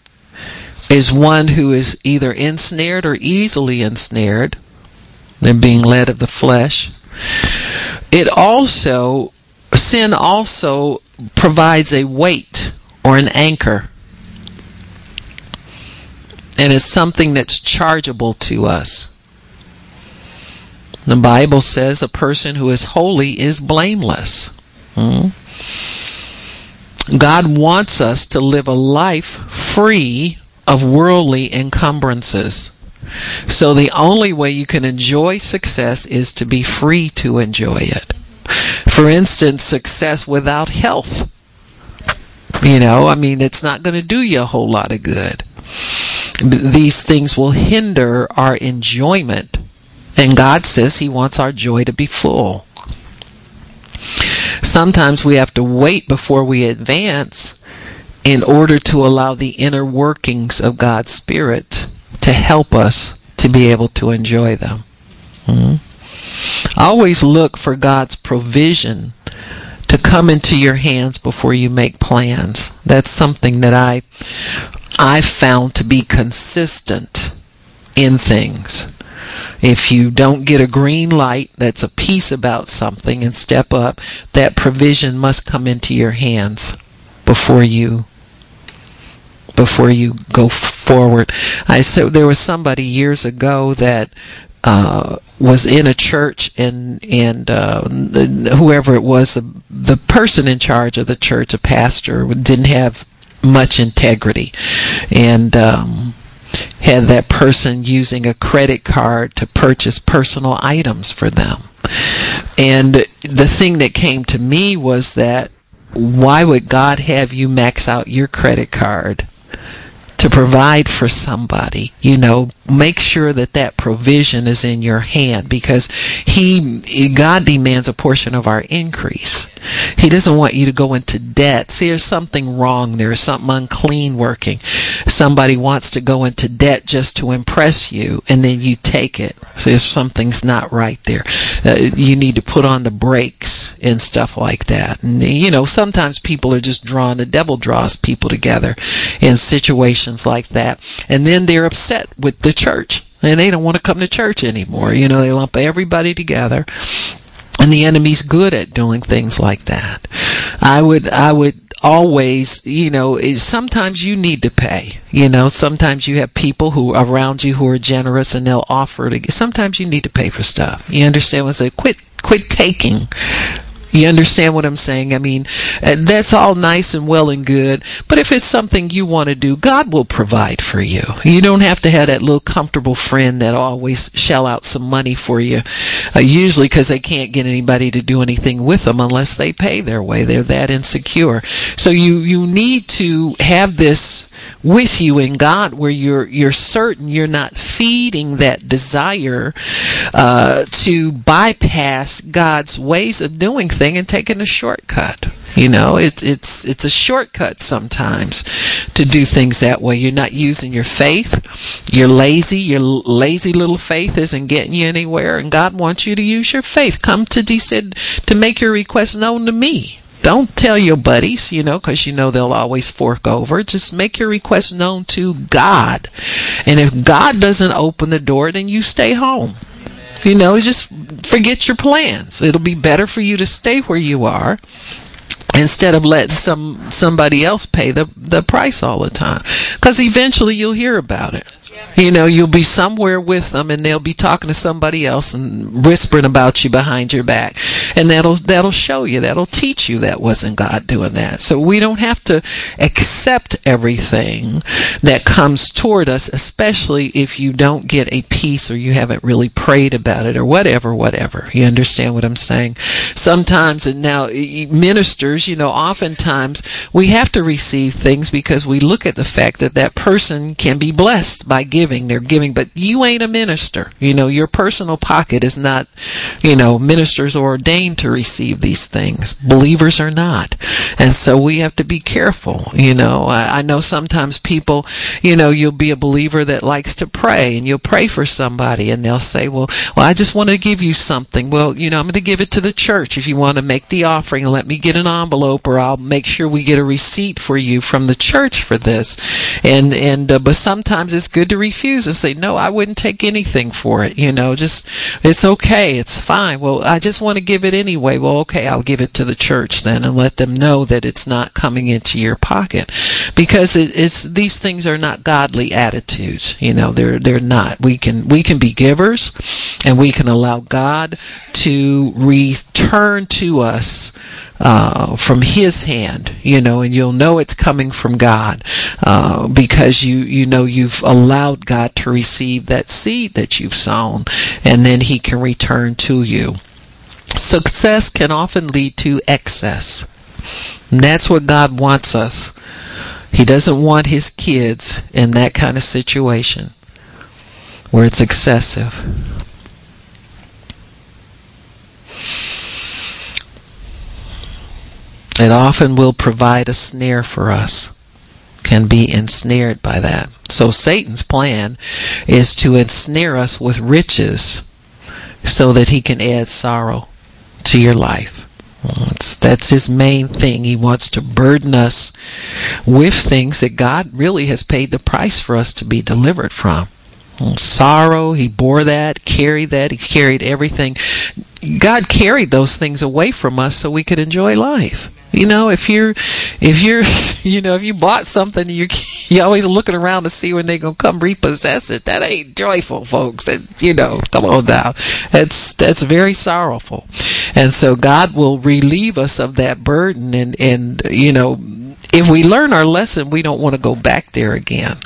A: is one who is either ensnared or easily ensnared. They're being led of the flesh. It also, sin also provides a weight or an anchor. And it's something that's chargeable to us. The Bible says a person who is holy is blameless. Hmm? God wants us to live a life free of worldly encumbrances. So the only way you can enjoy success is to be free to enjoy it. For instance, success without health. You know, I mean, it's not going to do you a whole lot of good. These things will hinder our enjoyment. And God says He wants our joy to be full. Sometimes we have to wait before we advance in order to allow the inner workings of God's Spirit to help us to be able to enjoy them. Mm-hmm. Always look for God's provision to come into your hands before you make plans. That's something that I I found to be consistent in things. If you don't get a green light that's a piece about something and step up, that provision must come into your hands before you before you go forward. I said there was somebody years ago that uh, was in a church and and uh, whoever it was, the, the person in charge of the church, a pastor, didn't have much integrity, and um, had that person using a credit card to purchase personal items for them. And the thing that came to me was that why would God have you max out your credit card to provide for somebody, you know, make sure that that provision is in your hand because he God demands a portion of our increase. He doesn't want you to go into debt. See, there's something wrong. There's something unclean working. Somebody wants to go into debt just to impress you, and then you take it. See, there's something's not right there. Uh, you need to put on the brakes and stuff like that. And you know, sometimes people are just drawn. The devil draws people together in situations like that, and then they're upset with the church and they don't want to come to church anymore. You know, they lump everybody together and the enemy's good at doing things like that. I would, I would always, you know, eh, sometimes you need to pay. You know, sometimes you have people who around you who are generous and they'll offer to. Sometimes you need to pay for stuff. You understand what I'm saying? Quit, quit taking you understand what I'm saying? I mean, that's all nice and well and good, but if it's something you want to do, God will provide for you. You don't have to have that little comfortable friend that always shell out some money for you, uh, usually because they can't get anybody to do anything with them unless they pay their way. They're that insecure. So you, you need to have this with you in God where you're you're certain you're not feeding that desire uh, to bypass God's ways of doing things and taking a shortcut. You know, it's it's it's a shortcut sometimes to do things that way. You're not using your faith. You're lazy. Your lazy little faith isn't getting you anywhere, and God wants you to use your faith. Come to He said to make your request known to me. Don't tell your buddies, you know, because you know they'll always fork over. Just make your request known to God. And if God doesn't open the door, then you stay home. You know, just forget your plans. It'll be better for you to stay where you are instead of letting some somebody else pay the the price all the time because eventually you'll hear about it you know, you'll be somewhere with them and they'll be talking to somebody else and whispering about you behind your back. And that'll that'll show you, that'll teach you that wasn't God doing that. So we don't have to accept everything that comes toward us, especially if you don't get a peace or you haven't really prayed about it or whatever, whatever. You understand what I'm saying? Sometimes and now ministers, you know, oftentimes we have to receive things because we look at the fact that that person can be blessed by giving. They're giving, but you ain't a minister. You know, your personal pocket is not, you know, ministers are ordained to receive these things. Believers are not. And so we have to be careful. You know, I, I know sometimes people, you know, you'll be a believer that likes to pray and you'll pray for somebody and they'll say, well, well, I just want to give you something. Well, you know, I'm going to give it to the church. If you want to make the offering, let me get an envelope or I'll make sure we get a receipt for you from the church for this. And, and, uh, but sometimes it's good to refuse and say, no, I wouldn't take anything for it. You know, just, it's okay. It's fine. Well, I just want to give it anyway. Well, okay, I'll give it to the church then and let them know that it's not coming into your pocket because it, it's, these things are not godly attitudes. You know, they're, they're not. We can, we can be givers and we can allow God to return to us uh, from His hand, you know, and you'll know it's coming from God uh, because you you know you've allowed God to receive that seed that you've sown, and then He can return to you. Success can often lead to excess. And that's what God wants us. He doesn't want his kids in that kind of situation where it's excessive. It often will provide a snare for us, can be ensnared by that. So Satan's plan is to ensnare us with riches so that he can add sorrow to your life. That's, his main thing. He wants to burden us with things that God really has paid the price for us to be delivered from. Sorrow, he bore that, carried that, he carried everything. God carried those things away from us so we could enjoy life. You know, if you're, if you're, you know, if you bought something, you you're always looking around to see when they're gonna come repossess it. That ain't joyful, folks. And you know, come on now, that's that's very sorrowful. And so God will relieve us of that burden, and and you know, if we learn our lesson, we don't want to go back there again.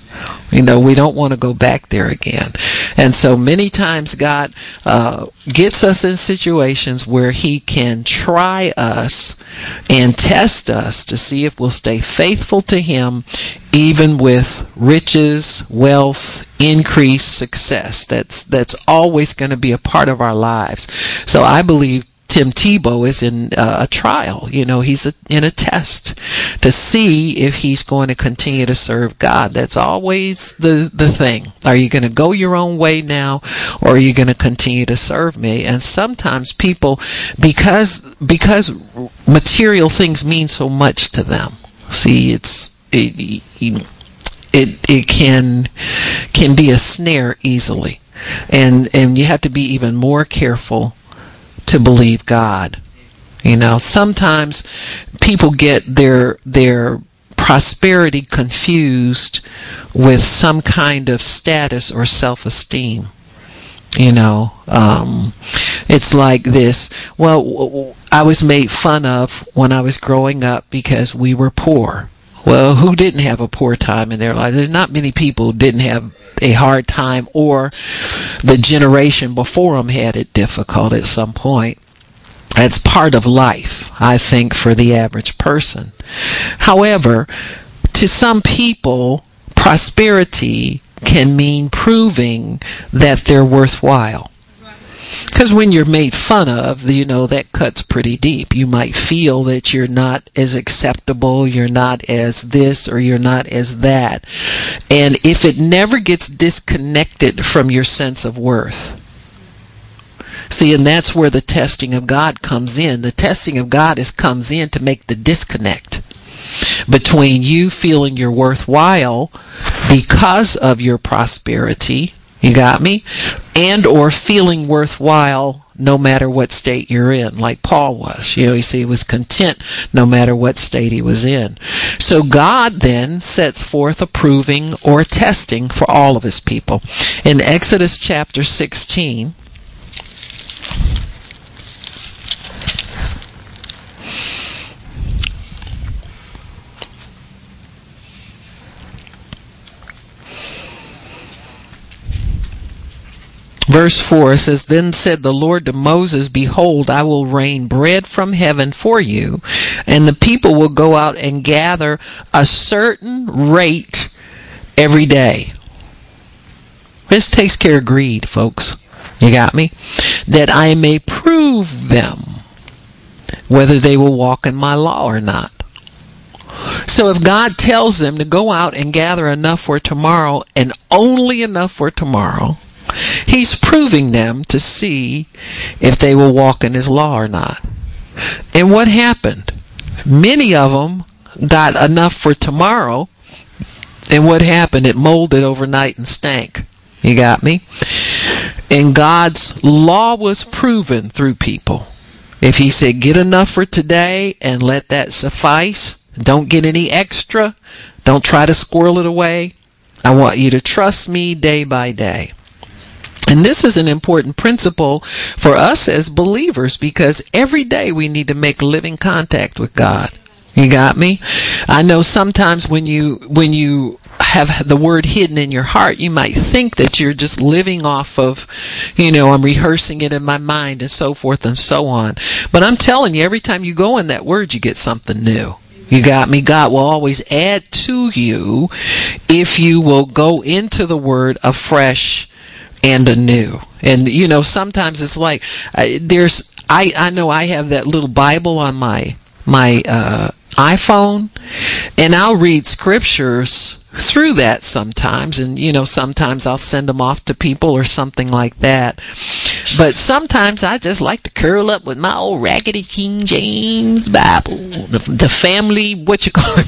A: You know, we don't want to go back there again. And so many times God uh, gets us in situations where He can try us and test us to see if we'll stay faithful to Him, even with riches, wealth, increase, success. That's that's always going to be a part of our lives. So I believe Tim Tebow is in uh, a trial. You know, he's a, in a test to see if he's going to continue to serve God. That's always the, the thing. Are you going to go your own way now or are you going to continue to serve me? And sometimes people, because, because material things mean so much to them, see, it's, it, it, it can, can be a snare easily. And, and you have to be even more careful to believe God. You know, sometimes people get their their prosperity confused with some kind of status or self-esteem. You know, um, it's like this. Well, I was made fun of when I was growing up because we were poor. Well, who didn't have a poor time in their life? There's not many people didn't have a hard time or the generation before them had it difficult at some point. That's part of life, I think, for the average person. However, to some people, prosperity can mean proving that they're worthwhile. Because when you're made fun of, you know, that cuts pretty deep. You might feel that you're not as acceptable, you're not as this, or you're not as that. And if it never gets disconnected from your sense of worth, See, and that's where the testing of God comes in. The testing of God is comes in to make the disconnect between you feeling you're worthwhile because of your prosperity you got me? And or feeling worthwhile no matter what state you're in, like Paul was. You know, you see, he was content no matter what state he was in. So God then sets forth approving or testing for all of his people. In Exodus chapter 16, Verse 4 says, Then said the Lord to Moses, Behold, I will rain bread from heaven for you, and the people will go out and gather a certain rate every day. This takes care of greed, folks. You got me? That I may prove them whether they will walk in my law or not. So if God tells them to go out and gather enough for tomorrow and only enough for tomorrow, He's proving them to see if they will walk in his law or not. And what happened? Many of them got enough for tomorrow, and what happened? It molded overnight and stank. You got me? And God's law was proven through people. If He said, get enough for today and let that suffice, don't get any extra, don't try to squirrel it away. I want you to trust me day by day. And this is an important principle for us as believers because every day we need to make living contact with God. You got me? I know sometimes when you when you have the word hidden in your heart, you might think that you're just living off of, you know, I'm rehearsing it in my mind and so forth and so on. But I'm telling you, every time you go in that word, you get something new. You got me? God will always add to you if you will go into the word afresh and anew. And, you know, sometimes it's like, uh, there's, I, I know I have that little Bible on my, my, uh, iPhone and I'll read scriptures through that sometimes and you know sometimes I'll send them off to people or something like that. But sometimes I just like to curl up with my old raggedy King James Bible the, the family what you call it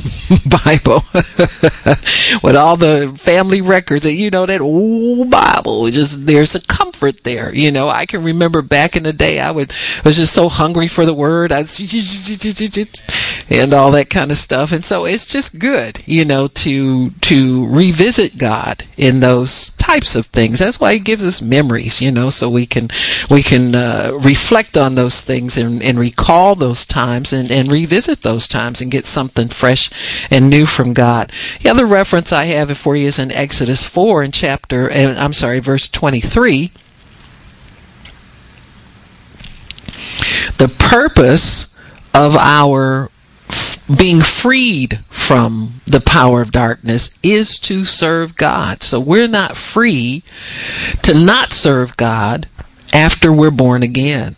A: Bible with all the family records and you know that old Bible just there's a comfort there you know. I can remember back in the day I would was just so hungry for the word I and all that kind of stuff. And so it's just good you know to to revisit God in those types of things. That's why He gives us memories, you know, so we can we can uh, reflect on those things and, and recall those times and, and revisit those times and get something fresh and new from God. The other reference I have for you is in Exodus four in chapter, uh, I'm sorry, verse twenty three. The purpose of our being freed from the power of darkness is to serve God. So we're not free to not serve God after we're born again.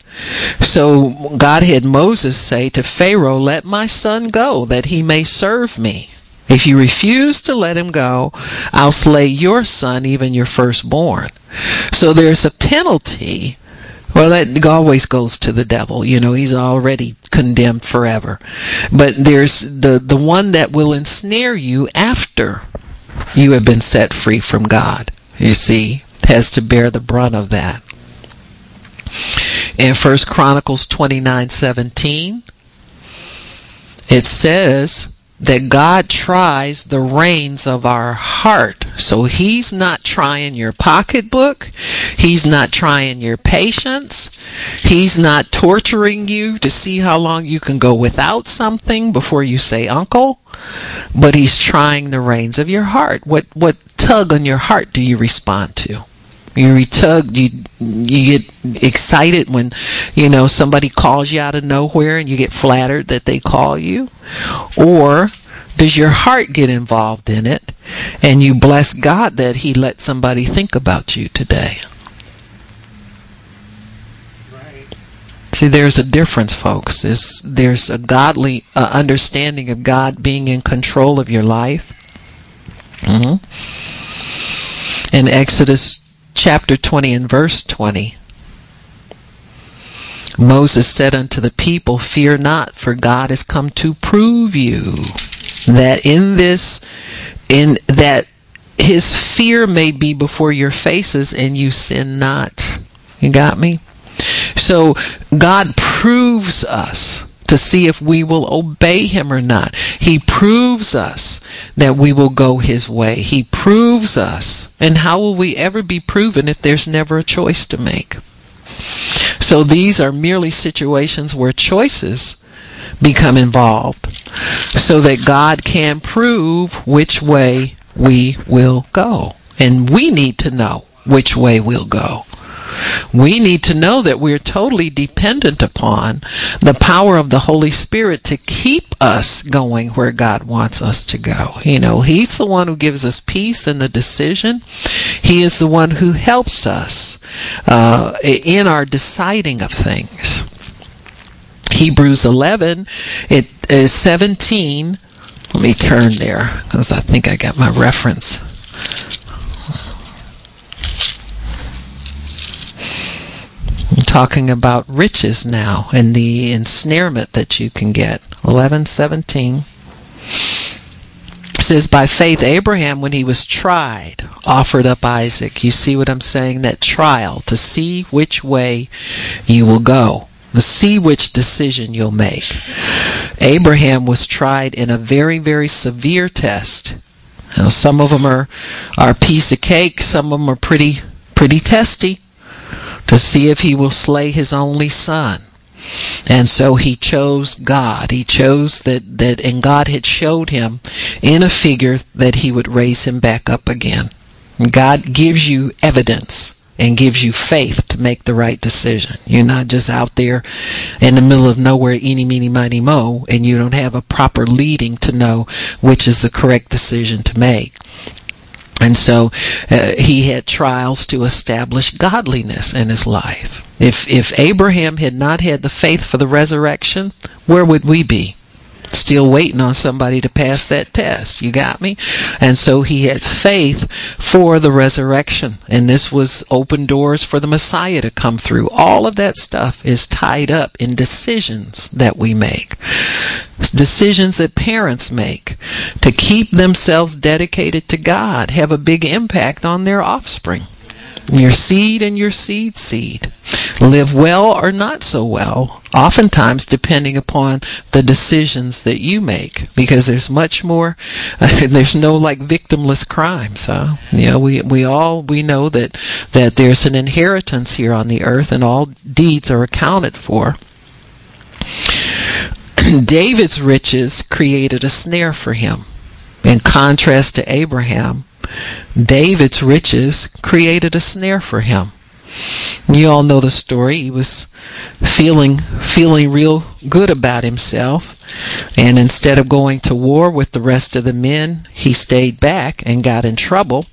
A: So God had Moses say to Pharaoh, Let my son go that he may serve me. If you refuse to let him go, I'll slay your son, even your firstborn. So there's a penalty well, that always goes to the devil. You know, he's already condemned forever. But there's the, the one that will ensnare you after you have been set free from God. You see, has to bear the brunt of that. In First Chronicles twenty nine seventeen, it says, that God tries the reins of our heart. So He's not trying your pocketbook. He's not trying your patience. He's not torturing you to see how long you can go without something before you say uncle. But He's trying the reins of your heart. What, what tug on your heart do you respond to? You tug, you you get excited when you know somebody calls you out of nowhere and you get flattered that they call you, or does your heart get involved in it and you bless God that He let somebody think about you today? See, there's a difference, folks. There's, there's a godly uh, understanding of God being in control of your life. Mm-hmm. In Exodus chapter 20 and verse 20. Moses said unto the people, Fear not, for God is come to prove you that in this, in that his fear may be before your faces and you sin not. You got me? So God proves us to see if we will obey him or not. He proves us that we will go his way. He proves us. And how will we ever be proven if there's never a choice to make? So these are merely situations where choices become involved so that God can prove which way we will go. And we need to know which way we'll go. We need to know that we're totally dependent upon the power of the Holy Spirit to keep us going where God wants us to go. You know, He's the one who gives us peace in the decision. He is the one who helps us uh, in our deciding of things. Hebrews 11, it is 17. Let me turn there because I think I got my reference. Talking about riches now and the ensnarement that you can get. 11:17 says by faith Abraham when he was tried offered up Isaac. You see what I'm saying? That trial to see which way you will go. To see which decision you'll make. Abraham was tried in a very very severe test. Now, some of them are are a piece of cake, some of them are pretty pretty testy to see if he will slay his only son. And so he chose God. He chose that, that, and God had showed him in a figure that he would raise him back up again. God gives you evidence and gives you faith to make the right decision. You're not just out there in the middle of nowhere, eeny, meeny, miny, mo, and you don't have a proper leading to know which is the correct decision to make. And so uh, he had trials to establish godliness in his life. If if Abraham had not had the faith for the resurrection, where would we be? Still waiting on somebody to pass that test. You got me? And so he had faith for the resurrection. And this was open doors for the Messiah to come through. All of that stuff is tied up in decisions that we make. Decisions that parents make to keep themselves dedicated to God have a big impact on their offspring your seed and your seed seed. Live well or not so well oftentimes depending upon the decisions that you make because there's much more there's no like victimless crimes huh? You know we we all we know that that there's an inheritance here on the earth and all deeds are accounted for. David's riches created a snare for him. In contrast to Abraham David's riches created a snare for him. You all know the story. He was feeling feeling real good about himself, and instead of going to war with the rest of the men, he stayed back and got in trouble.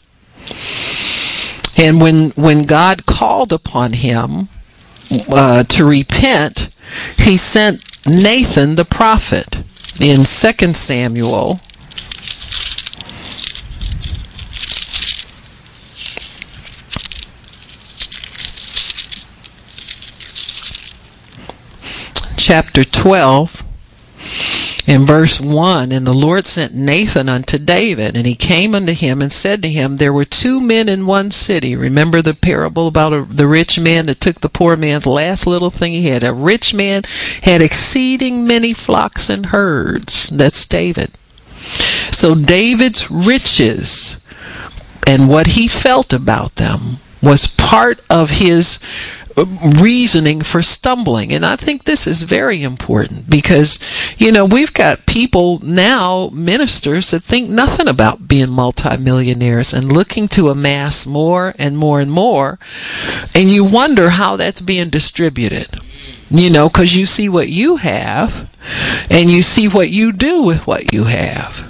A: And when when God called upon him uh, to repent, he sent Nathan the prophet in 2 Samuel chapter 12 in verse 1 and the lord sent nathan unto david and he came unto him and said to him there were two men in one city. Remember the parable about a, the rich man that took the poor man's last little thing he had. A rich man had exceeding many flocks and herds. That's david. So david's riches and what he felt about them was part of his reasoning for stumbling. And I think this is very important because, you know, we've got people now, ministers, that think nothing about being multimillionaires and looking to amass more and more and more. And you wonder how that's being distributed. You know, because you see what you have and you see what you do with what you have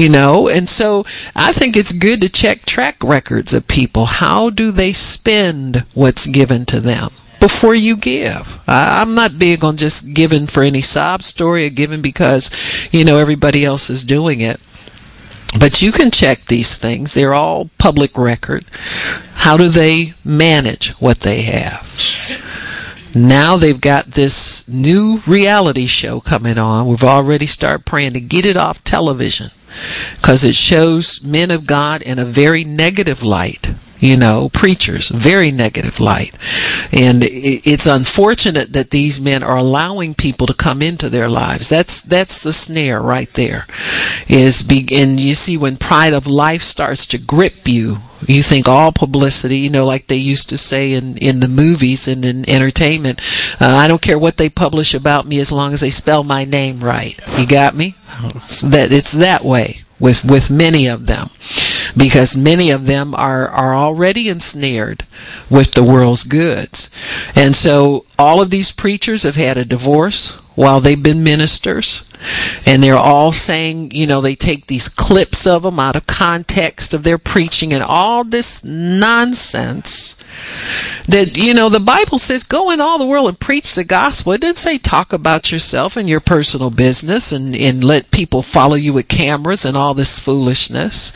A: you know? And so i think it's good to check track records of people. How do they spend what's given to them before you give? I, i'm not big on just giving for any sob story or giving because you know everybody else is doing it. But you can check these things. They're all public record. How do they manage what they have? Now they've got this new reality show coming on. We've already started praying to get it off television because it shows men of God in a very negative light you know, preachers, very negative light. And it's unfortunate that these men are allowing people to come into their lives. That's that's the snare right there. Is begin you see when pride of life starts to grip you, you think all publicity, you know, like they used to say in in the movies and in entertainment, uh, I don't care what they publish about me as long as they spell my name right. You got me? that it's that way with with many of them because many of them are, are already ensnared with the world's goods. And so all of these preachers have had a divorce while they've been ministers. And they're all saying, you know, they take these clips of them out of context of their preaching and all this nonsense that, you know, the Bible says go in all the world and preach the gospel. It didn't say talk about yourself and your personal business and, and let people follow you with cameras and all this foolishness.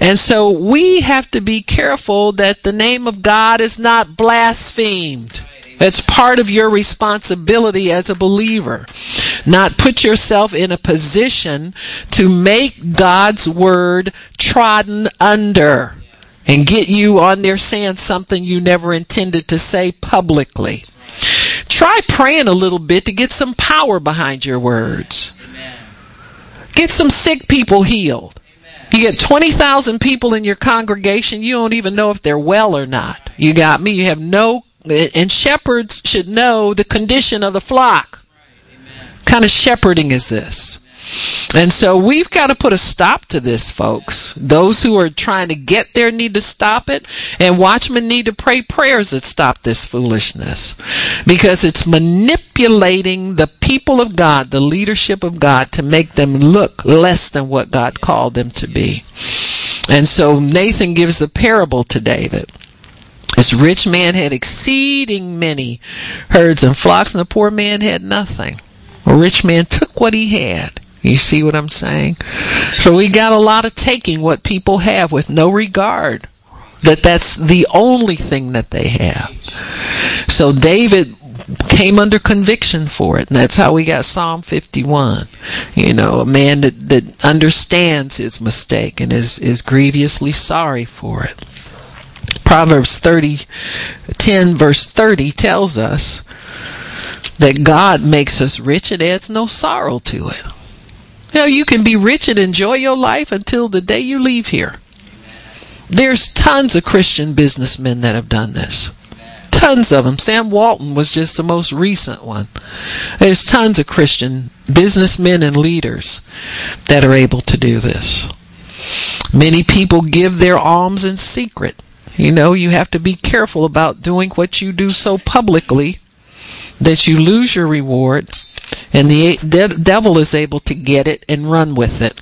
A: And so we have to be careful that the name of God is not blasphemed. It's part of your responsibility as a believer. Not put yourself in a position to make God's word trodden under and get you on there saying something you never intended to say publicly. Try praying a little bit to get some power behind your words. Get some sick people healed. You get 20,000 people in your congregation, you don't even know if they're well or not. You got me? You have no and shepherds should know the condition of the flock. What kind of shepherding is this? And so we've got to put a stop to this, folks. Those who are trying to get there need to stop it, and watchmen need to pray prayers that stop this foolishness because it's manipulating the people of God, the leadership of God, to make them look less than what God called them to be. And so Nathan gives the parable to David. This rich man had exceeding many herds and flocks, and the poor man had nothing. A rich man took what he had you see what I'm saying? So we got a lot of taking what people have with no regard that that's the only thing that they have. So David came under conviction for it, and that's how we got Psalm 51. You know, a man that, that understands his mistake and is, is grievously sorry for it. Proverbs 30, 10 verse 30 tells us that God makes us rich and adds no sorrow to it. Know, you can be rich and enjoy your life until the day you leave here. There's tons of Christian businessmen that have done this. Tons of them. Sam Walton was just the most recent one. There's tons of Christian businessmen and leaders that are able to do this. Many people give their alms in secret. You know, you have to be careful about doing what you do so publicly that you lose your reward and the de- devil is able to get it and run with it.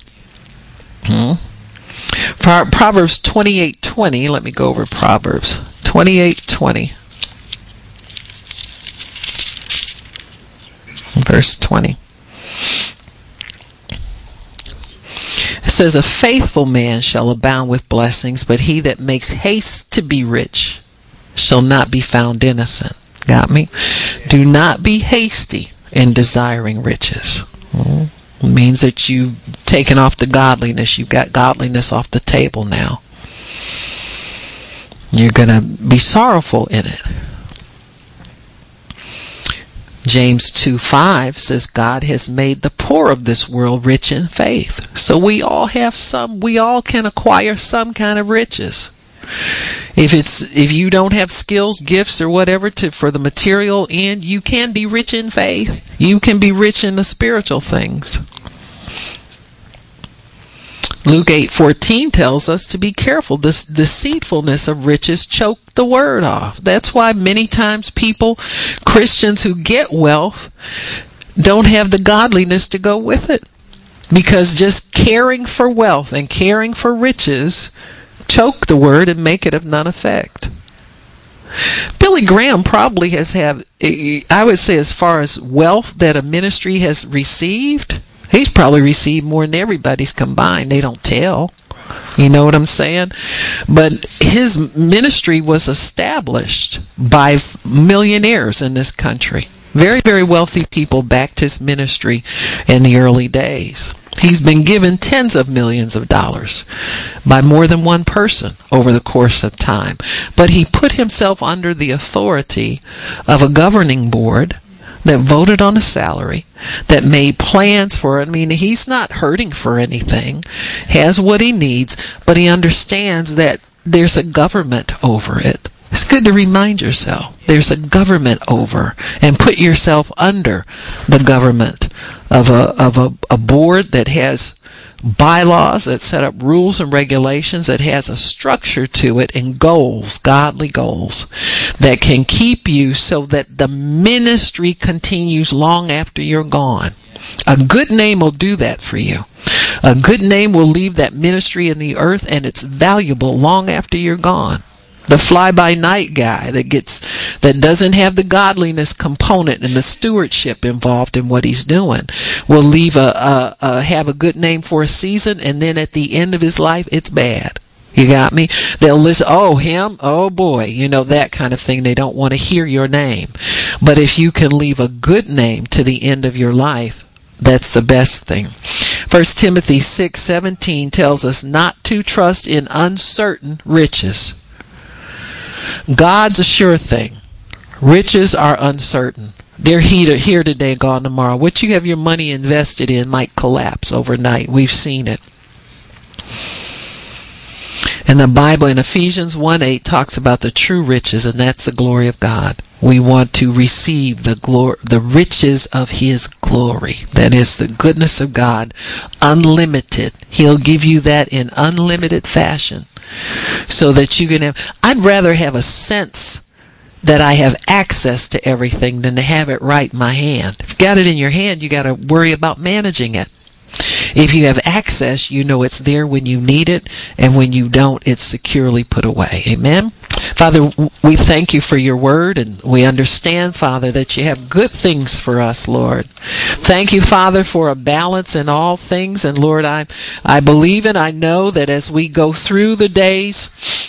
A: Hmm? Proverbs 28:20, let me go over Proverbs 28:20. Verse 20. Says, A faithful man shall abound with blessings, but he that makes haste to be rich shall not be found innocent. Got me? Do not be hasty in desiring riches. It means that you've taken off the godliness. You've got godliness off the table now. You're going to be sorrowful in it. James 2 5 says, God has made the poor of this world rich in faith. So we all have some, we all can acquire some kind of riches. If it's if you don't have skills, gifts, or whatever to for the material end, you can be rich in faith. You can be rich in the spiritual things. Luke 8:14 tells us to be careful. This deceitfulness of riches choke the word off. That's why many times people, Christians who get wealth, don't have the godliness to go with it. Because just caring for wealth and caring for riches choke the word and make it of none effect. Billy Graham probably has had, I would say, as far as wealth that a ministry has received, he's probably received more than everybody's combined. They don't tell. You know what I'm saying? But his ministry was established by millionaires in this country. Very, very wealthy people backed his ministry in the early days. He's been given tens of millions of dollars by more than one person over the course of time. But he put himself under the authority of a governing board that voted on a salary, that made plans for it. I mean, he's not hurting for anything, has what he needs, but he understands that there's a government over it. It's good to remind yourself there's a government over and put yourself under the government of a of a, a board that has bylaws that set up rules and regulations that has a structure to it and goals, godly goals that can keep you so that the ministry continues long after you're gone. A good name will do that for you. A good name will leave that ministry in the earth and it's valuable long after you're gone the fly by night guy that gets that doesn't have the godliness component and the stewardship involved in what he's doing will leave a, a, a have a good name for a season and then at the end of his life it's bad. You got me? They'll listen oh him? Oh boy. You know that kind of thing. They don't want to hear your name. But if you can leave a good name to the end of your life that's the best thing. First Timothy 6:17 tells us not to trust in uncertain riches God's a sure thing. Riches are uncertain. They're here today, gone tomorrow. What you have your money invested in might collapse overnight. We've seen it. And the Bible in Ephesians 1 8 talks about the true riches, and that's the glory of God. We want to receive the glory, the riches of His glory. That is the goodness of God, unlimited. He'll give you that in unlimited fashion so that you can have. I'd rather have a sense that I have access to everything than to have it right in my hand. If you've got it in your hand, you got to worry about managing it. If you have access, you know it's there when you need it, and when you don't, it's securely put away. Amen. Father, we thank you for your word, and we understand, Father, that you have good things for us, Lord. Thank you, Father, for a balance in all things, and Lord, I, I believe and I know that as we go through the days,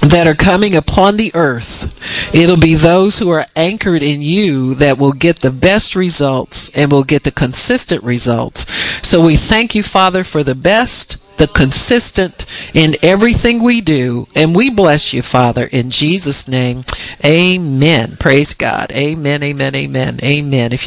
A: that are coming upon the earth, it'll be those who are anchored in you that will get the best results and will get the consistent results. So we thank you, Father, for the best, the consistent in everything we do. And we bless you, Father, in Jesus' name. Amen. Praise God. Amen, amen, amen, amen. If